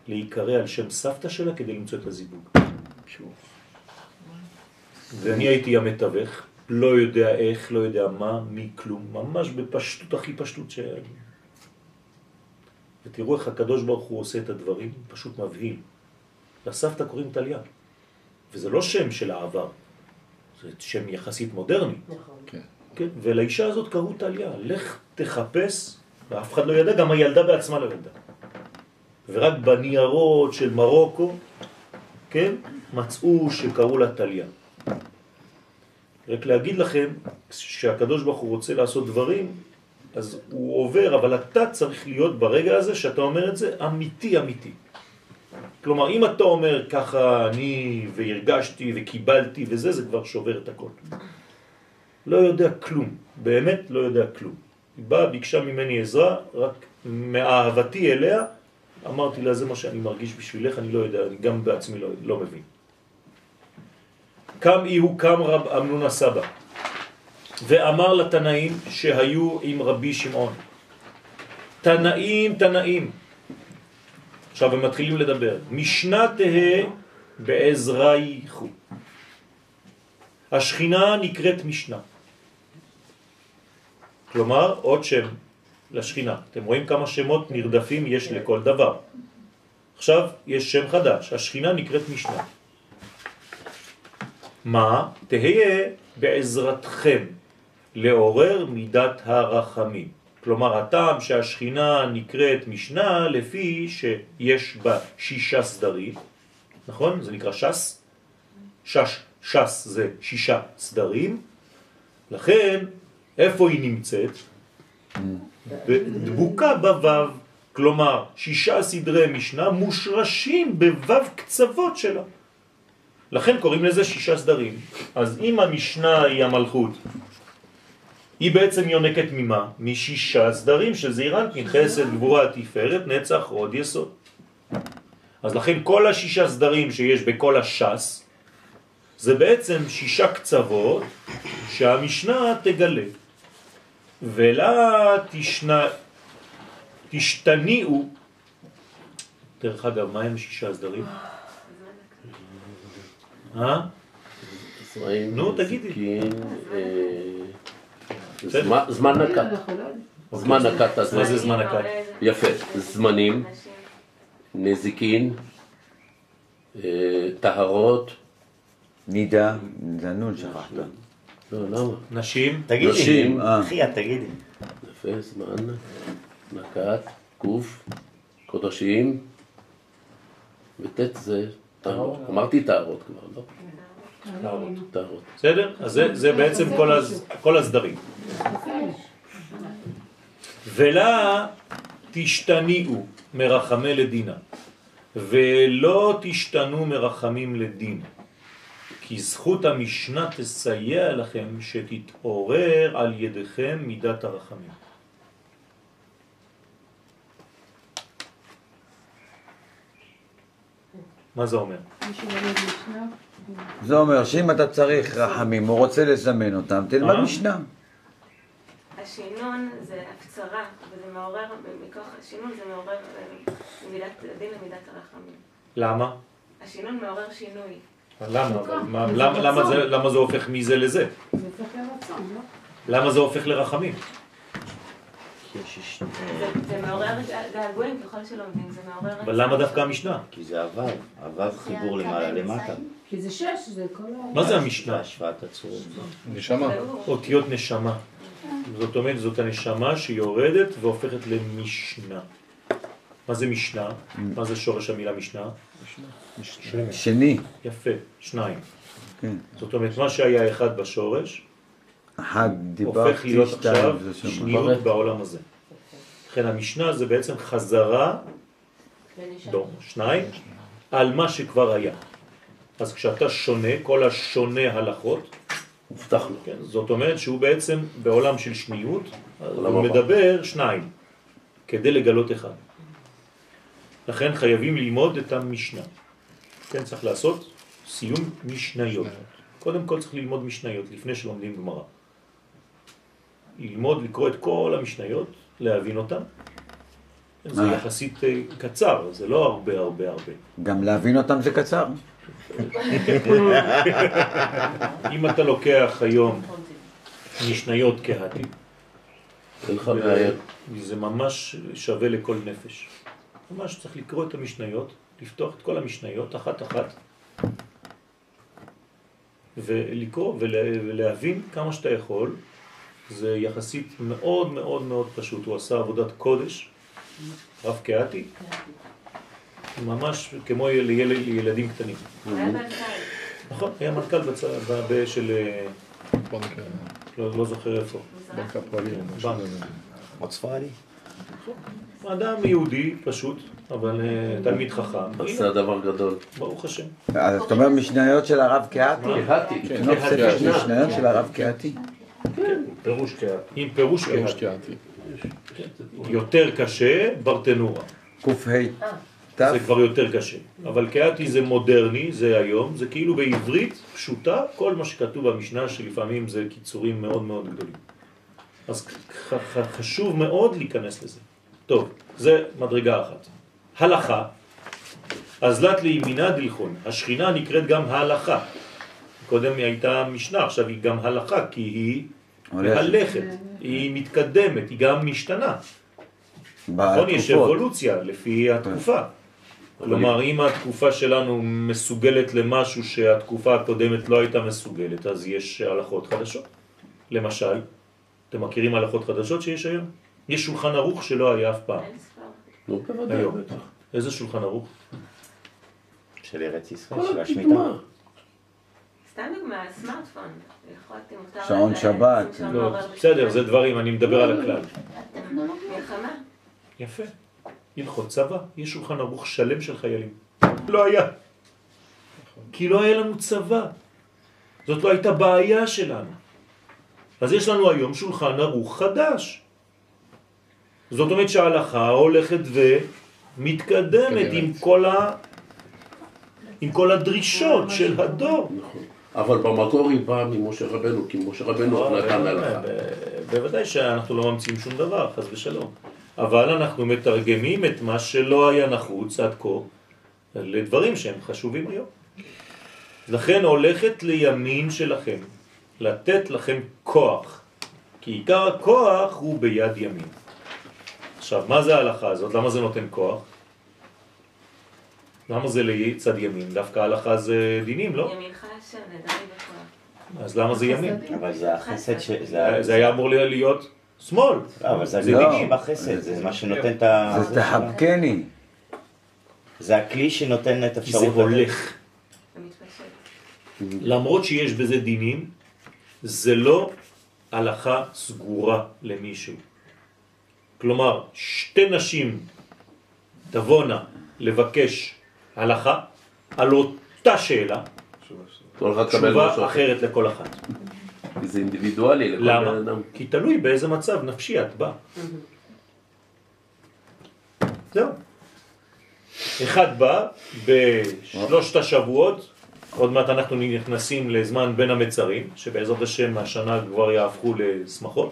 להיקרא על שם סבתא שלה כדי למצוא את הזיווג. ואני הייתי המתווך, לא יודע איך, לא יודע מה, מי כלום, ממש בפשטות הכי פשטות ש... ותראו איך הקדוש ברוך הוא עושה את הדברים, פשוט מבהיל. לסבתא קוראים טליה, וזה לא שם של העבר, זה שם יחסית מודרני. נכון. כן. כן. ולאישה הזאת קראו טליה, לך תחפש, ואף אחד לא ידע, גם הילדה בעצמה לא ידעה. ורק בניירות של מרוקו, כן, מצאו שקראו לה טליה. רק להגיד לכם שהקדוש ברוך הוא רוצה לעשות דברים, אז הוא עובר, אבל אתה צריך להיות ברגע הזה שאתה אומר את זה אמיתי אמיתי. כלומר, אם אתה אומר ככה אני והרגשתי וקיבלתי וזה, זה כבר שובר את הכל. לא יודע כלום, באמת לא יודע כלום. היא באה, ביקשה ממני עזרה, רק מאהבתי אליה, אמרתי לה, זה מה שאני מרגיש בשבילך, אני לא יודע, אני גם בעצמי לא, לא מבין. קם איהו קם רב אמנון הסבא ואמר לתנאים שהיו עם רבי שמעון תנאים תנאים. עכשיו הם מתחילים לדבר. משנה תהה בעזרייכו. השכינה נקראת משנה. כלומר עוד שם לשכינה. אתם רואים כמה שמות נרדפים יש לכל דבר. עכשיו יש שם חדש. השכינה נקראת משנה מה? תהיה בעזרתכם לעורר מידת הרחמים. כלומר, הטעם שהשכינה נקראת משנה לפי שיש בה שישה סדרים, נכון? זה נקרא שס. שש, שס זה שישה סדרים. לכן, איפה היא נמצאת? דבוקה בוו, כלומר, שישה סדרי משנה מושרשים בוו קצוות שלה. לכן קוראים לזה שישה סדרים. אז אם המשנה היא המלכות, היא בעצם יונקת ממה? משישה סדרים של זעירנטין, חסד, גבורה, תפארת, נצח, עוד יסוד. אז לכן כל השישה סדרים שיש בכל השס, זה בעצם שישה קצוות שהמשנה תגלה. ולה תשנה, תשתניעו, דרך אגב, מה הם שישה סדרים? אה? נו, תגידי. אה, זמן נקט. זמן נקט הזה. מה זה זמן נקט? יפה. זמנים, נזיקין, אה, טהרות. נידה, זנון שכחת. לא, למה? נשים. תגידי, נשים. אחי, תגידי. יפה, זמן, נקט, גוף, קודשים, וט' זה טהרות. אמרתי טהרות כבר, לא? טהרות. בסדר? אז זה, זה בעצם כל הסדרים. ולה תשתניעו מרחמי לדינה, ולא תשתנו מרחמים לדין, כי זכות המשנה תסייע לכם שתתעורר על ידיכם מידת הרחמים. מה זה אומר? זה אומר שאם אתה צריך רחמים, הוא רוצה לזמן אותם, תלמד אה? משנה. השינון זה הקצרה, וזה מעורר, מכוח השינון זה מעורר אה, ממידת הדין למידת הרחמים. למה? השינון מעורר שינוי. למה? למה, למה, זה, למה זה הופך מזה לזה? לא? למה זה הופך לרחמים? זה- זה מעורר געגועים ככל שלומדים, זה מעורר... אבל למה דווקא המשנה? כי זה עבר, עבר חיבור למעלה למטה. כי זה שש, זה כל ה... מה זה המשנה? השוואת הצורות. נשמה. אותיות נשמה. זאת אומרת, זאת הנשמה שיורדת והופכת למשנה. מה זה משנה? מה זה שורש המילה משנה? שני, יפה, שניים. כן. זאת אומרת, מה שהיה אחד בשורש, הופך להיות עכשיו. שניות בעולם הזה. לכן המשנה זה בעצם חזרה, לא, שניים, על מה שכבר היה. אז כשאתה שונה, כל השונה הלכות, הובטח לו. כן, זאת אומרת שהוא בעצם בעולם של שניות, הוא הבא. מדבר שניים, כדי לגלות אחד. לכן חייבים ללמוד את המשנה. כן, צריך לעשות סיום משניות. קודם כל צריך ללמוד משניות, לפני שלומדים גמרא. ללמוד, לקרוא את כל המשניות, להבין אותן. זה. יחסית אה, קצר, זה לא הרבה הרבה הרבה. גם להבין אותם זה קצר. [laughs] אם אתה לוקח היום משניות כהתי. זה ממש שווה לכל נפש. ממש צריך לקרוא את המשניות, לפתוח את כל המשניות, אחת אחת, ולקרוא ולה- ולהבין כמה שאתה יכול. זה יחסית מאוד מאוד מאוד פשוט. הוא עשה עבודת קודש, רב קהתי, ממש כמו לילד, לילדים קטנים. היה מנכ"ל. נכון, היה מנכ"ל בצ... ב... ב... של... אה, בנק לא, לא זוכר איפה. בנק הפועלים. משהו בנק. ספרדי? אדם יהודי פשוט, אבל אה, תלמיד חכם. עשה דבר גדול. ברוך השם. אז אתה אומר משניות של הרב קהתי? קהתי. כן, לא קהתי. משניות של הרב קהתי? פירוש קהת. עם פירוש פירוש קהתי. קהתי. יותר קשה, ברטנורה. קה ת' זה כבר יותר קשה. אבל קהתי זה מודרני, זה היום, זה כאילו בעברית פשוטה, כל מה שכתוב במשנה שלפעמים זה קיצורים מאוד מאוד גדולים. אז חשוב מאוד להיכנס לזה. טוב, זה מדרגה אחת. הלכה, אז לת לימינה דלחון. השכינה נקראת גם ההלכה. קודם היא הייתה משנה, עכשיו היא גם הלכה, כי היא. מהלכת, היא מתקדמת, היא גם משתנה. נכון, יש. אבולוציה לפי התקופה. כלומר, אם התקופה שלנו מסוגלת למשהו שהתקופה הקודמת לא הייתה מסוגלת, אז יש הלכות חדשות. למשל, אתם מכירים הלכות חדשות שיש היום? יש שולחן ערוך שלא היה אף פעם. היום. בטח. איזה שולחן ערוך? של ארץ ישראל, של השמיטה. סתם דוגמה, סמארטפון. שעון שבת. לא, בסדר. זה דברים, אני מדבר על הכלל. הטכנולוגיה. מלחמה. יפה. הלכות צבא, יש שולחן ערוך שלם של חיילים. לא היה. כי לא היה לנו צבא. זאת לא הייתה בעיה שלנו. אז יש לנו היום שולחן ערוך חדש. זאת אומרת שההלכה הולכת ומתקדמת עם כל, ה... עם כל הדרישות של הדור. נכון. אבל במקור היא באה ממשה רבנו, כי משה רבנו נתן הלכה. ב- בוודאי שאנחנו לא ממציאים שום דבר, חס ושלום. אבל אנחנו מתרגמים את מה שלא היה נחוץ עד כה לדברים שהם חשובים היום. לכן הולכת לימין שלכם, לתת לכם כוח, כי עיקר הכוח הוא ביד ימין. עכשיו, מה זה ההלכה הזאת? למה זה נותן כוח? למה זה לצד ימין? דווקא ההלכה זה דינים, לא? ימינך אשר נדע לי. אז למה זה ימין? אבל זה החסד ש... זה היה אמור להיות שמאל. לא, אבל זה זה לא דינים. בחסד, זה מה שנותן את ה... זה תחבקני. זה הכלי שנותן את אפשרות... זה הולך. למרות שיש בזה דינים, זה לא הלכה סגורה למישהו. כלומר, שתי נשים תבואנה לבקש הלכה על אותה שאלה, תשובה אחר. אחרת לכל אחת. זה אינדיבידואלי לכל למה? בן אדם. כי תלוי באיזה מצב נפשי את באה. זהו. אחד בא בשלושת השבועות, עוד מעט אנחנו נכנסים לזמן בין המצרים, שבעזרת השם השנה כבר יהפכו לשמחות.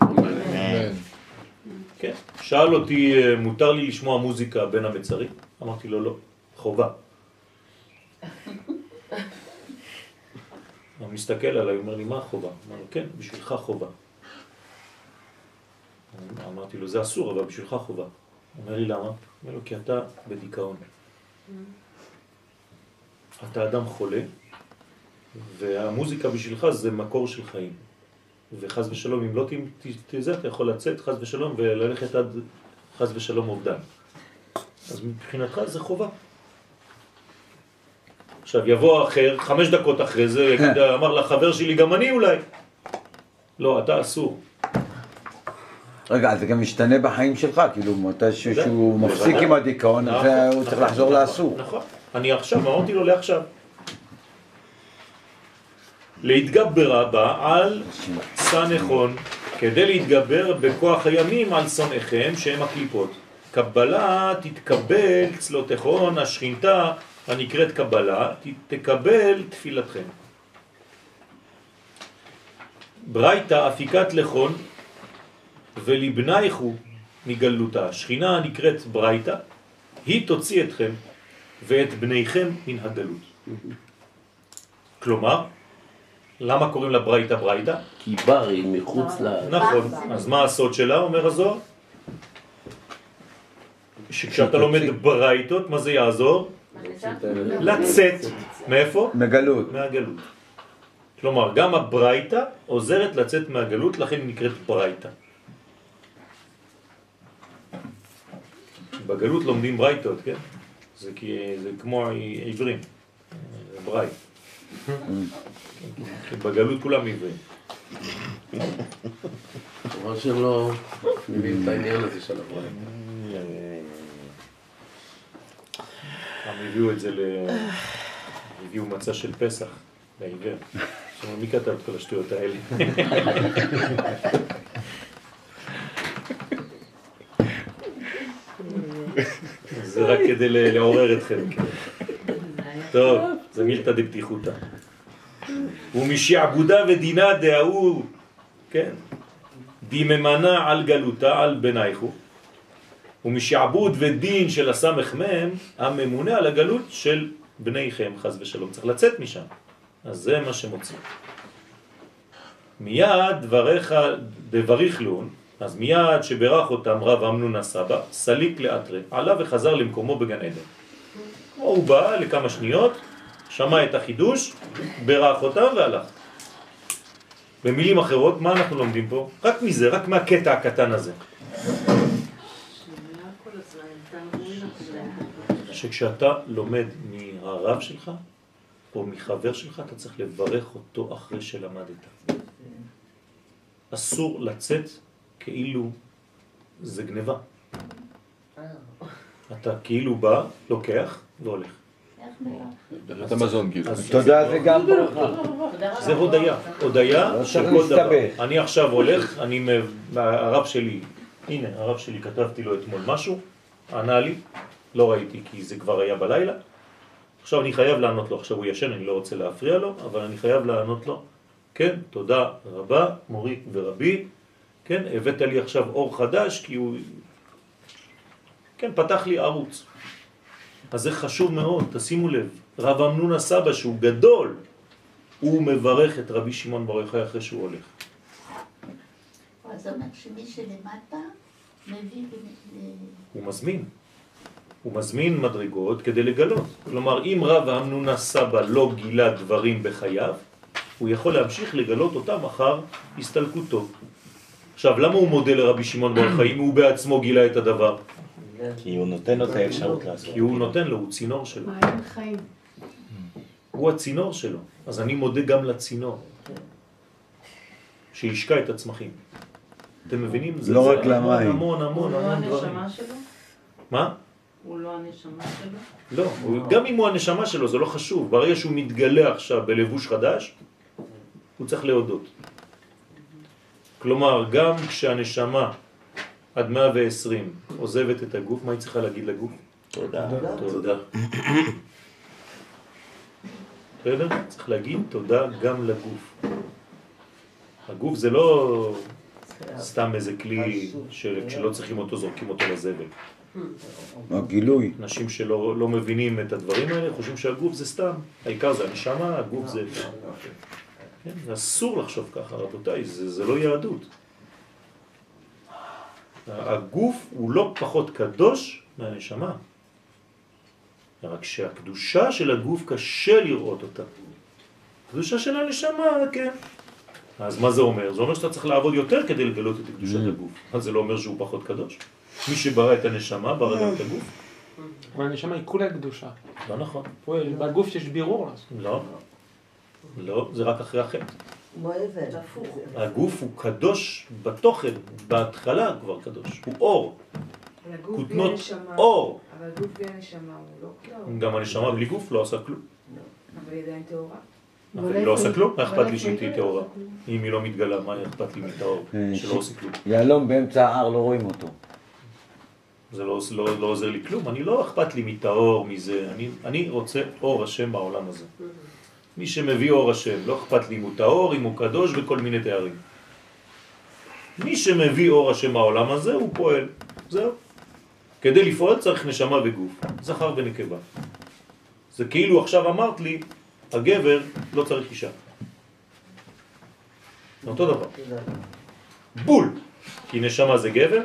כן. שאל אותי, מותר לי לשמוע מוזיקה בין המצרים? אמרתי לו, לא, חובה. הוא מסתכל עליי, הוא אומר לי, מה חובה? אמר לו, כן, בשבילך חובה. אמרתי לו, זה אסור, אבל בשבילך חובה. הוא אומר לי, למה? אומר לו, כי אתה בדיכאון. אתה אדם חולה, והמוזיקה בשבילך זה מקור של חיים. וחז ושלום, אם לא תזה, אתה יכול לצאת חז ושלום וללכת עד חז ושלום אובדן. אז מבחינתך זה חובה. עכשיו יבוא אחר, חמש דקות אחרי זה, [laughs] יגיד, אמר לחבר שלי, גם אני אולי. לא, אתה אסור. רגע, זה גם משתנה בחיים שלך, כאילו, מתי שהוא. מפסיק עם הדיכאון, אז נכון, הוא צריך נכון, לחזור נכון, לאסור. נכון. אני עכשיו, אמרתי לו לעכשיו. להתגבר בה על סנכון, כדי להתגבר בכוח הימים על שונאיכם שהם הקליפות. קבלה תתקבל צלותיכון, השכינתה הנקראת קבלה, תקבל תפילתכם. ברייתא אפיקת לכון ולבנייכו מגלותה. שכינה הנקראת ברייתא, היא תוציא אתכם ואת בניכם מן הגלות. כלומר, למה קוראים לה ברייתא ברייתא? כי בר היא מחוץ ל... נכון, אז מה הסוד שלה, אומר הזוהר? שכשאתה לומד ברייתות, מה זה יעזור? לצאת. מאיפה? מגלות. מהגלות. כלומר, גם הברייתא עוזרת לצאת מהגלות, לכן היא נקראת ברייתא. בגלות לומדים ברייתות, כן? זה, כי, זה כמו העברים, ברייט. [laughs] כי בגלות כולם עברים. חבל שהם לא מבינים את העניין הזה של הברית. פעם הביאו את זה ל... הביאו מצע של פסח לעיוור. עכשיו, מי כתב את כל השטויות האלה? זה רק כדי לעורר אתכם. טוב, זה מילתא דבטיחותא. ומשעבודה ודינה דההוא, כן, דיממנה על גלותה על בנייכו, ומשעבוד ודין של הסמך מם, הממונה על הגלות של בניכם, חז ושלום. צריך לצאת משם. אז זה מה שמוציא. מיד דבריך דבריך לון, אז מיד שברך אותם רב אמנון הסבא, סליק לאתרי, עלה וחזר למקומו בגן עדן. הוא בא לכמה שניות, שמע את החידוש, ברך אותם והלך. במילים אחרות, מה אנחנו לומדים פה? רק מזה, רק מהקטע הקטן הזה. שכשאתה לומד מהרב שלך, או מחבר שלך, אתה צריך לברך אותו אחרי שלמדת. אסור לצאת כאילו זה גניבה. אתה כאילו בא, לוקח והולך. דרך המזון, כאילו. תודה זה גם ברכה. זה הודיה, הודיה לא של כל דבר. אני עכשיו הולך, אני, הרב שלי, הנה, הרב שלי, כתבתי לו אתמול משהו, ענה לי, לא ראיתי כי זה כבר היה בלילה, עכשיו אני חייב לענות לו, עכשיו הוא ישן, אני לא רוצה להפריע לו, אבל אני חייב לענות לו, כן, תודה רבה, מורי ורבי, כן, הבאת לי עכשיו אור חדש, כי הוא, כן, פתח לי ערוץ. אז זה חשוב מאוד, תשימו לב, רב אמנון הסבא שהוא גדול, הוא מברך את רבי שמעון בר יוחאי אחרי שהוא הולך. אז אומר שמי שלמטה מביא... הוא מזמין. הוא מזמין מדרגות כדי לגלות. כלומר, אם רב האמנונה סבא לא גילה דברים בחייו, הוא יכול להמשיך לגלות אותם אחר הסתלקותו. עכשיו, למה הוא מודה לרבי שמעון בר אם הוא בעצמו גילה את הדבר? כי הוא נותן לו את האפשרות לעשות. כי הוא נותן לו, הוא צינור שלו. חיים. הוא הצינור שלו. אז אני מודה גם לצינור. שהשקע את הצמחים. אתם מבינים? זה, לא זה רק המון, למים. המון המון הוא לא המון דברים. הנשמה שלו? מה? הוא לא הנשמה שלו? לא, הוא- גם אם הוא הנשמה שלו, זה לא חשוב. ברגע שהוא מתגלה עכשיו בלבוש חדש, הוא צריך להודות. כלומר, גם כשהנשמה עד 120 עוזבת את הגוף, מה היא צריכה להגיד לגוף? תודה. תודה. בסדר? צריך להגיד תודה גם לגוף. הגוף זה לא סתם איזה כלי שכשלא צריכים אותו זורקים אותו לזבל. הגילוי. אנשים שלא לא מבינים את הדברים האלה חושבים שהגוף זה סתם, העיקר זה הנשמה, הגוף זה... כן, אסור לחשוב ככה, רבותיי, זה, זה לא יהדות. הגוף הוא לא פחות קדוש מהנשמה. רק שהקדושה של הגוף קשה לראות אותה. קדושה של הנשמה, כן. אז מה זה אומר? זה אומר שאתה צריך לעבוד יותר כדי לגלות את קדושת הגוף. אז זה לא אומר שהוא פחות קדוש. מי שברא את הנשמה, ברא גם את הגוף. אבל הנשמה היא כולה קדושה. לא נכון. בגוף יש בירור לעשות. לא. לא, זה רק אחרי החטא. הגוף הוא קדוש בתוכן, בהתחלה כבר קדוש. הוא אור. כותנות אור. אבל הגוף בלי הנשמה הוא לא כלום. גם הנשמה בלי גוף לא עושה כלום. אבל היא עדיין טהורה. אבל היא לא עושה כלום, מה אכפת לי שהיא תהיה טהורה? אם היא לא מתגלה, מה אכפת לי מטהור? אה, שלא עושה כלום. יהלום באמצע ההר, לא רואים אותו. זה לא, לא, לא עוזר לי כלום, אני לא אכפת לי מטהור, מזה, אני, אני רוצה אור השם בעולם הזה. מי שמביא אור השם, לא אכפת לי אם הוא טהור, אם הוא קדוש וכל מיני תארים. מי שמביא אור השם בעולם הזה, הוא פועל. זהו. כדי לפעול צריך נשמה וגוף, זכר ונקבה. זה כאילו עכשיו אמרת לי, הגבר לא צריך אישה. זה אותו דבר. בול! כי נשמה זה גבר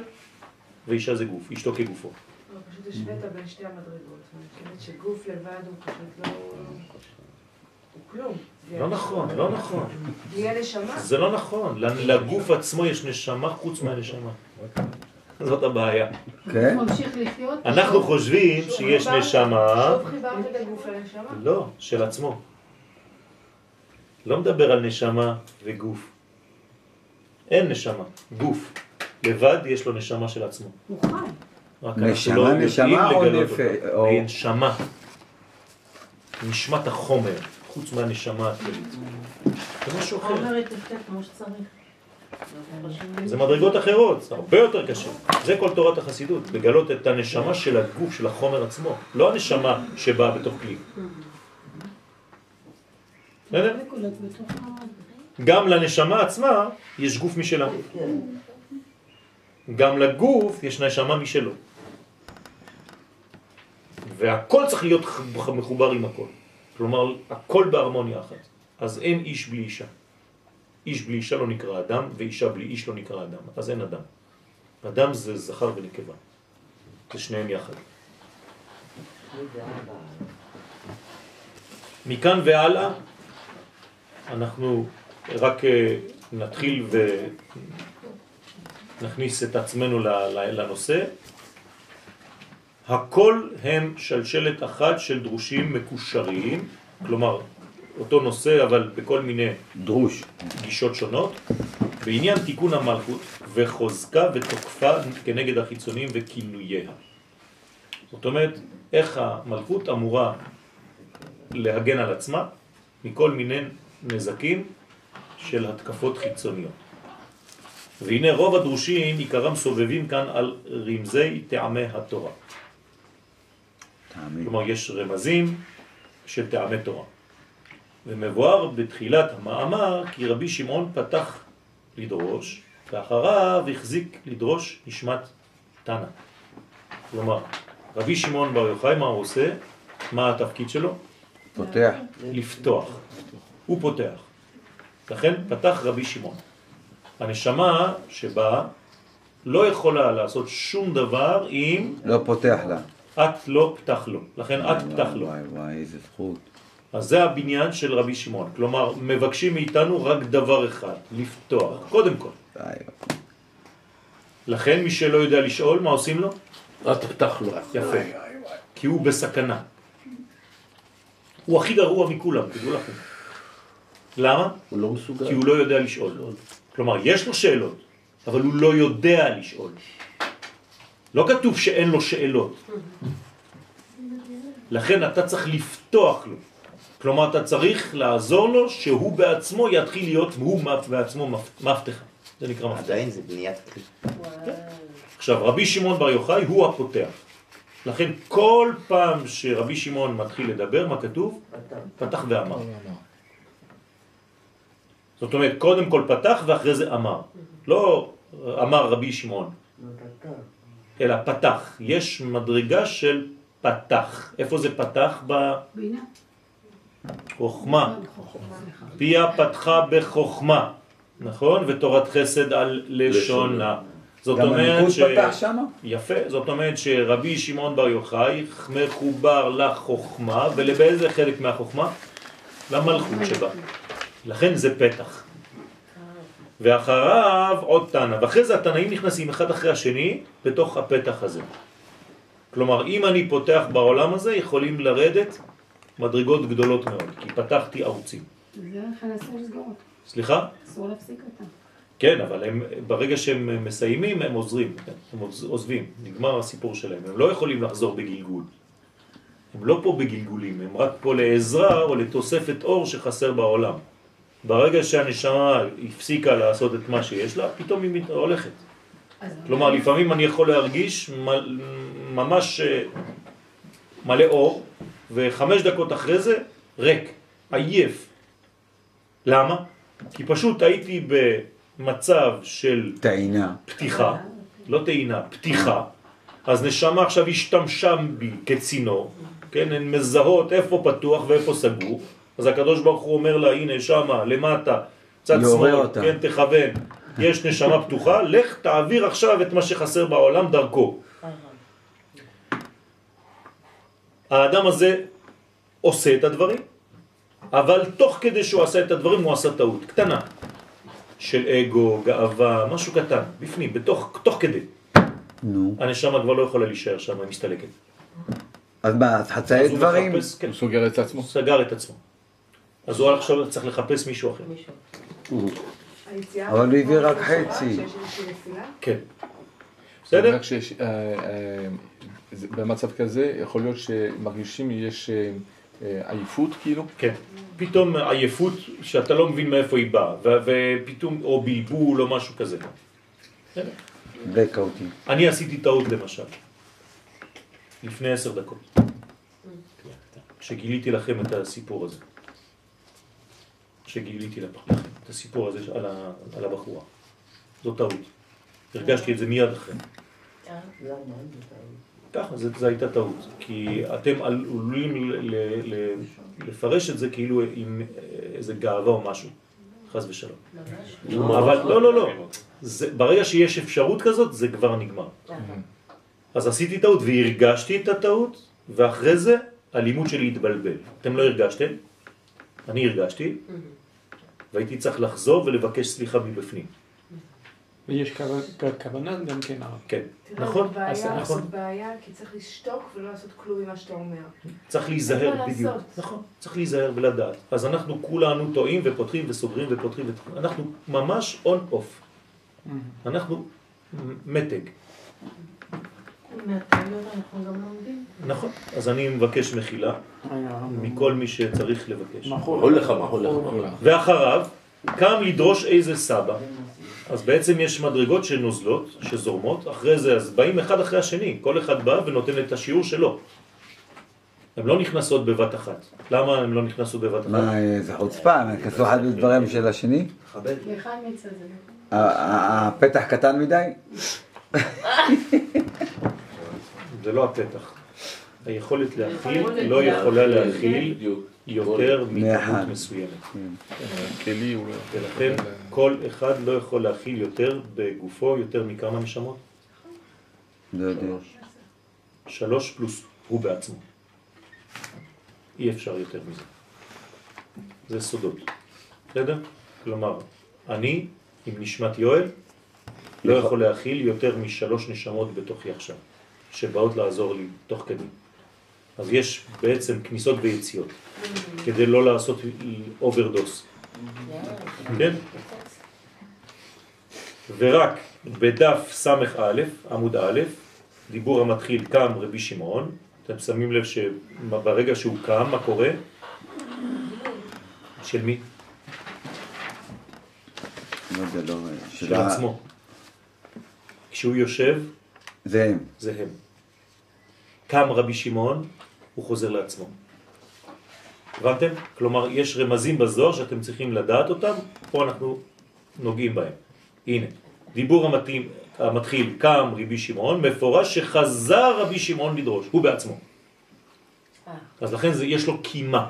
ואישה זה גוף, אשתו כגופו. לא, פשוט השווית בין שתי המדרגות. אני חושבת שגוף לבד הוא פשוט לא... הוא כלום. לא. נכון, לא נכון. בלי הנשמה. זה לא נכון, לגוף עצמו יש נשמה חוץ מהנשמה. זאת הבעיה. כן? אנחנו חושבים שיש נשמה, שוב חיברת את הגוף לנשמה? לא, של עצמו. לא מדבר על נשמה וגוף. אין נשמה, גוף. לבד יש לו נשמה של עצמו. הוא חי. רק נשמה, לא נשמה או נפש? או- נשמה. נשמת החומר, חוץ מהנשמה הכללית. זה משהו אחר. חומר יתפקד כמו שצריך. זה מדרגות אחרות, זה הרבה יותר קשה. זה כל תורת החסידות, לגלות את הנשמה של הגוף, של החומר עצמו, לא הנשמה שבאה בתוך כלי. גם לנשמה עצמה יש גוף משלה. גם לגוף יש נשמה משלו. והכל צריך להיות מחובר עם הכל. כלומר, הכל בהרמוניה אחת. אז אין איש בלי אישה. איש בלי אישה לא נקרא אדם, ואישה בלי איש לא נקרא אדם. אז אין אדם. אדם זה זכר ונקבה. זה שניהם יחד. מכאן והלאה אנחנו רק אה, נתחיל ונכניס את עצמנו לנושא. הכל הם שלשלת אחת של דרושים מקושרים, כלומר אותו נושא אבל בכל מיני דרוש גישות שונות, בעניין תיקון המלכות וחוזקה ותוקפה כנגד החיצונים וכינוייה. זאת אומרת, איך המלכות אמורה להגן על עצמה מכל מיני נזקים של התקפות חיצוניות. והנה רוב הדרושים עיקרם סובבים כאן על רמזי טעמי התורה. תאמין. כלומר, יש רמזים של טעמי תורה. ומבואר בתחילת המאמר כי רבי שמעון פתח לדרוש, ואחריו החזיק לדרוש נשמת תנא. כלומר, רבי שמעון בר יוחאי, מה הוא עושה? מה התפקיד שלו? פותח. לפתוח. הוא פותח. לכן פתח רבי שמעון. הנשמה שבה לא יכולה לעשות שום דבר אם... לא פותח לה. את לא פתח לו. לכן את פתח לו. וואי וואי, איזה זכות. אז זה הבניין של רבי שמעון. כלומר, מבקשים מאיתנו רק דבר אחד, לפתוח, קודם כל. לכן מי שלא יודע לשאול, מה עושים לו? אל תפתח לו. יפה. כי הוא בסכנה. הוא הכי גרוע מכולם, תדעו לכם. למה? הוא לא מסוגל. כי הוא לא יודע לשאול. כלומר, יש לו שאלות, אבל הוא לא יודע לשאול. לא כתוב שאין לו שאלות. לכן אתה צריך לפתוח לו. כלומר, אתה צריך לעזור לו שהוא בעצמו יתחיל להיות, הוא בעצמו מפתחה. זה נקרא מפתח. עדיין זה בניית כלי. עכשיו, רבי שמעון בר יוחאי הוא הפותח. לכן כל פעם שרבי שמעון מתחיל לדבר, מה כתוב? פתח ואמר. זאת אומרת, קודם כל פתח ואחרי זה אמר. לא אמר רבי שמעון, אלא פתח. יש מדרגה של פתח. איפה זה פתח? בינה. חוכמה. פיה פתחה בחוכמה, נכון? ותורת חסד על לשונה. זאת גם אומרת הליכוד ש... פתח שם? יפה, זאת אומרת שרבי שמעון בר יוחאי מחובר לחוכמה, ולבאיזה חלק מהחוכמה? למלכות שבה. לכן זה פתח. ואחריו עוד תנא, ואחרי זה התנאים נכנסים אחד אחרי השני בתוך הפתח הזה. כלומר, אם אני פותח בעולם הזה, יכולים לרדת מדרגות גדולות מאוד, כי פתחתי ערוצים. זה לכן אסור לסגור אותו. סליחה? אסור להפסיק אותה. כן, אבל הם, ברגע שהם מסיימים, הם עוזרים, הם עוזבים, נגמר הסיפור שלהם, הם לא יכולים לחזור בגלגול. הם לא פה בגלגולים, הם רק פה לעזרה או לתוספת אור שחסר בעולם. ברגע שהנשמה הפסיקה לעשות את מה שיש לה, פתאום היא הולכת. כלומר, לפעמים אני יכול להרגיש ממש אה, מלא אור, וחמש דקות אחרי זה ריק, עייף. למה? כי פשוט הייתי במצב של טעינה, פתיחה, לא טעינה, פתיחה, אז נשמה עכשיו השתמשה בי כצינור, כן, הן מזהות איפה פתוח ואיפה סגור, אז הקדוש ברוך הוא אומר לה, הנה שמה, למטה, צד שמאל. כן, תכוון, יש נשמה פתוחה, לך תעביר עכשיו את מה שחסר בעולם דרכו. האדם הזה עושה את הדברים, אבל תוך כדי שהוא עשה את הדברים הוא עשה טעות, קטנה, של אגו, גאווה, משהו קטן, בפנים, בתוך, תוך כדי. נו. הנשמה כבר לא יכולה להישאר שם, היא מסתלקת. אז מה, אז חצאי דברים? מחפש, כן. הוא סוגר את עצמו. סגר את עצמו. אז הוא עכשיו צריך לחפש מישהו אחר. אבל הוא הביא רק חצי. כן. בסדר? שיש, אה, אה, במצב כזה יכול להיות שמרגישים יש אה, עייפות כאילו? כן. פתאום עייפות שאתה לא מבין מאיפה היא באה, ופתאום, או בלבול או משהו כזה. בסדר? בלקאוטים. אני עשיתי טעות למשל, לפני עשר דקות, כשגיליתי לכם את הסיפור הזה. כשגיליתי לכם את הסיפור הזה על, ה, על הבחורה. זו טעות. הרגשתי את זה מיד אחרי. ככה, זו הייתה טעות. כי אתם עלולים לפרש את זה כאילו עם איזה גאווה או משהו, חס ושלום. אבל לא, לא, לא. ברגע שיש אפשרות כזאת, זה כבר נגמר. אז עשיתי טעות והרגשתי את הטעות, ואחרי זה הלימוד שלי התבלבל. אתם לא הרגשתם, אני הרגשתי, והייתי צריך לחזור ולבקש סליחה מבפנים. ויש כו- כוונה גם כן. כן, תראה, נכון, בעיה, אז נכון. זאת בעיה, כי צריך לשתוק ולא לעשות כלום ממה שאתה אומר. צריך להיזהר בדיוק. נכון, צריך להיזהר ולדעת. אז אנחנו כולנו טועים ופותחים וסוגרים ופותחים ופותחים. אנחנו ממש און אוף. אנחנו מתג. מהטעויות אנחנו גם לומדים. נכון. אז אני מבקש מחילה מכל מי שצריך לבקש. מחול לך, מחול לך. ואחריו קם לדרוש איזה סבא. אז בעצם יש מדרגות שנוזלות, שזורמות, אחרי זה אז באים אחד אחרי השני, כל אחד בא ונותן את השיעור שלו. הן לא נכנסות בבת אחת. למה הן לא נכנסות בבת אחת? מה, זה חוצפה, הם נכנסו אחד בדבריהם של השני? הפתח קטן מדי? זה לא הפתח. היכולת להכיל לא יכולה להכיל יותר. מכמות מסוימת. הוא לא... ולכן כל אחד לא יכול להכיל יותר בגופו יותר מכמה נשמות? לא. שלוש פלוס הוא בעצמו. אי אפשר יותר מזה. זה סודות. בסדר? כלומר, אני עם נשמת יואל לא יכול להכיל יותר משלוש נשמות בתוכי עכשיו, שבאות לעזור לי תוך כדי. אז יש בעצם כניסות ויציאות, כדי לא לעשות overdose. כן? ורק בדף סמך א', עמוד א', דיבור המתחיל קם רבי שמעון, אתם שמים לב שברגע שהוא קם, מה קורה? של מי? לא יודע, לא... של עצמו. כשהוא יושב, זה הם. זה הם. קם רבי שמעון, הוא חוזר לעצמו. הבנתם? כלומר, יש רמזים בזוהר שאתם צריכים לדעת אותם, פה אנחנו נוגעים בהם. הנה, דיבור המתאים, המתחיל, קם רבי שמעון, מפורש שחזר רבי שמעון לדרוש, הוא בעצמו. אז לכן זה, יש לו קימה.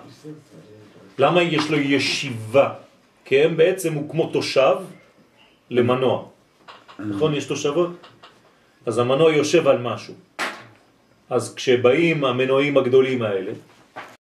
למה יש לו ישיבה? כי הם בעצם הוא כמו תושב למנוע. נכון? יש תושבות? אז המנוע יושב על משהו. אז כשבאים המנועים הגדולים האלה,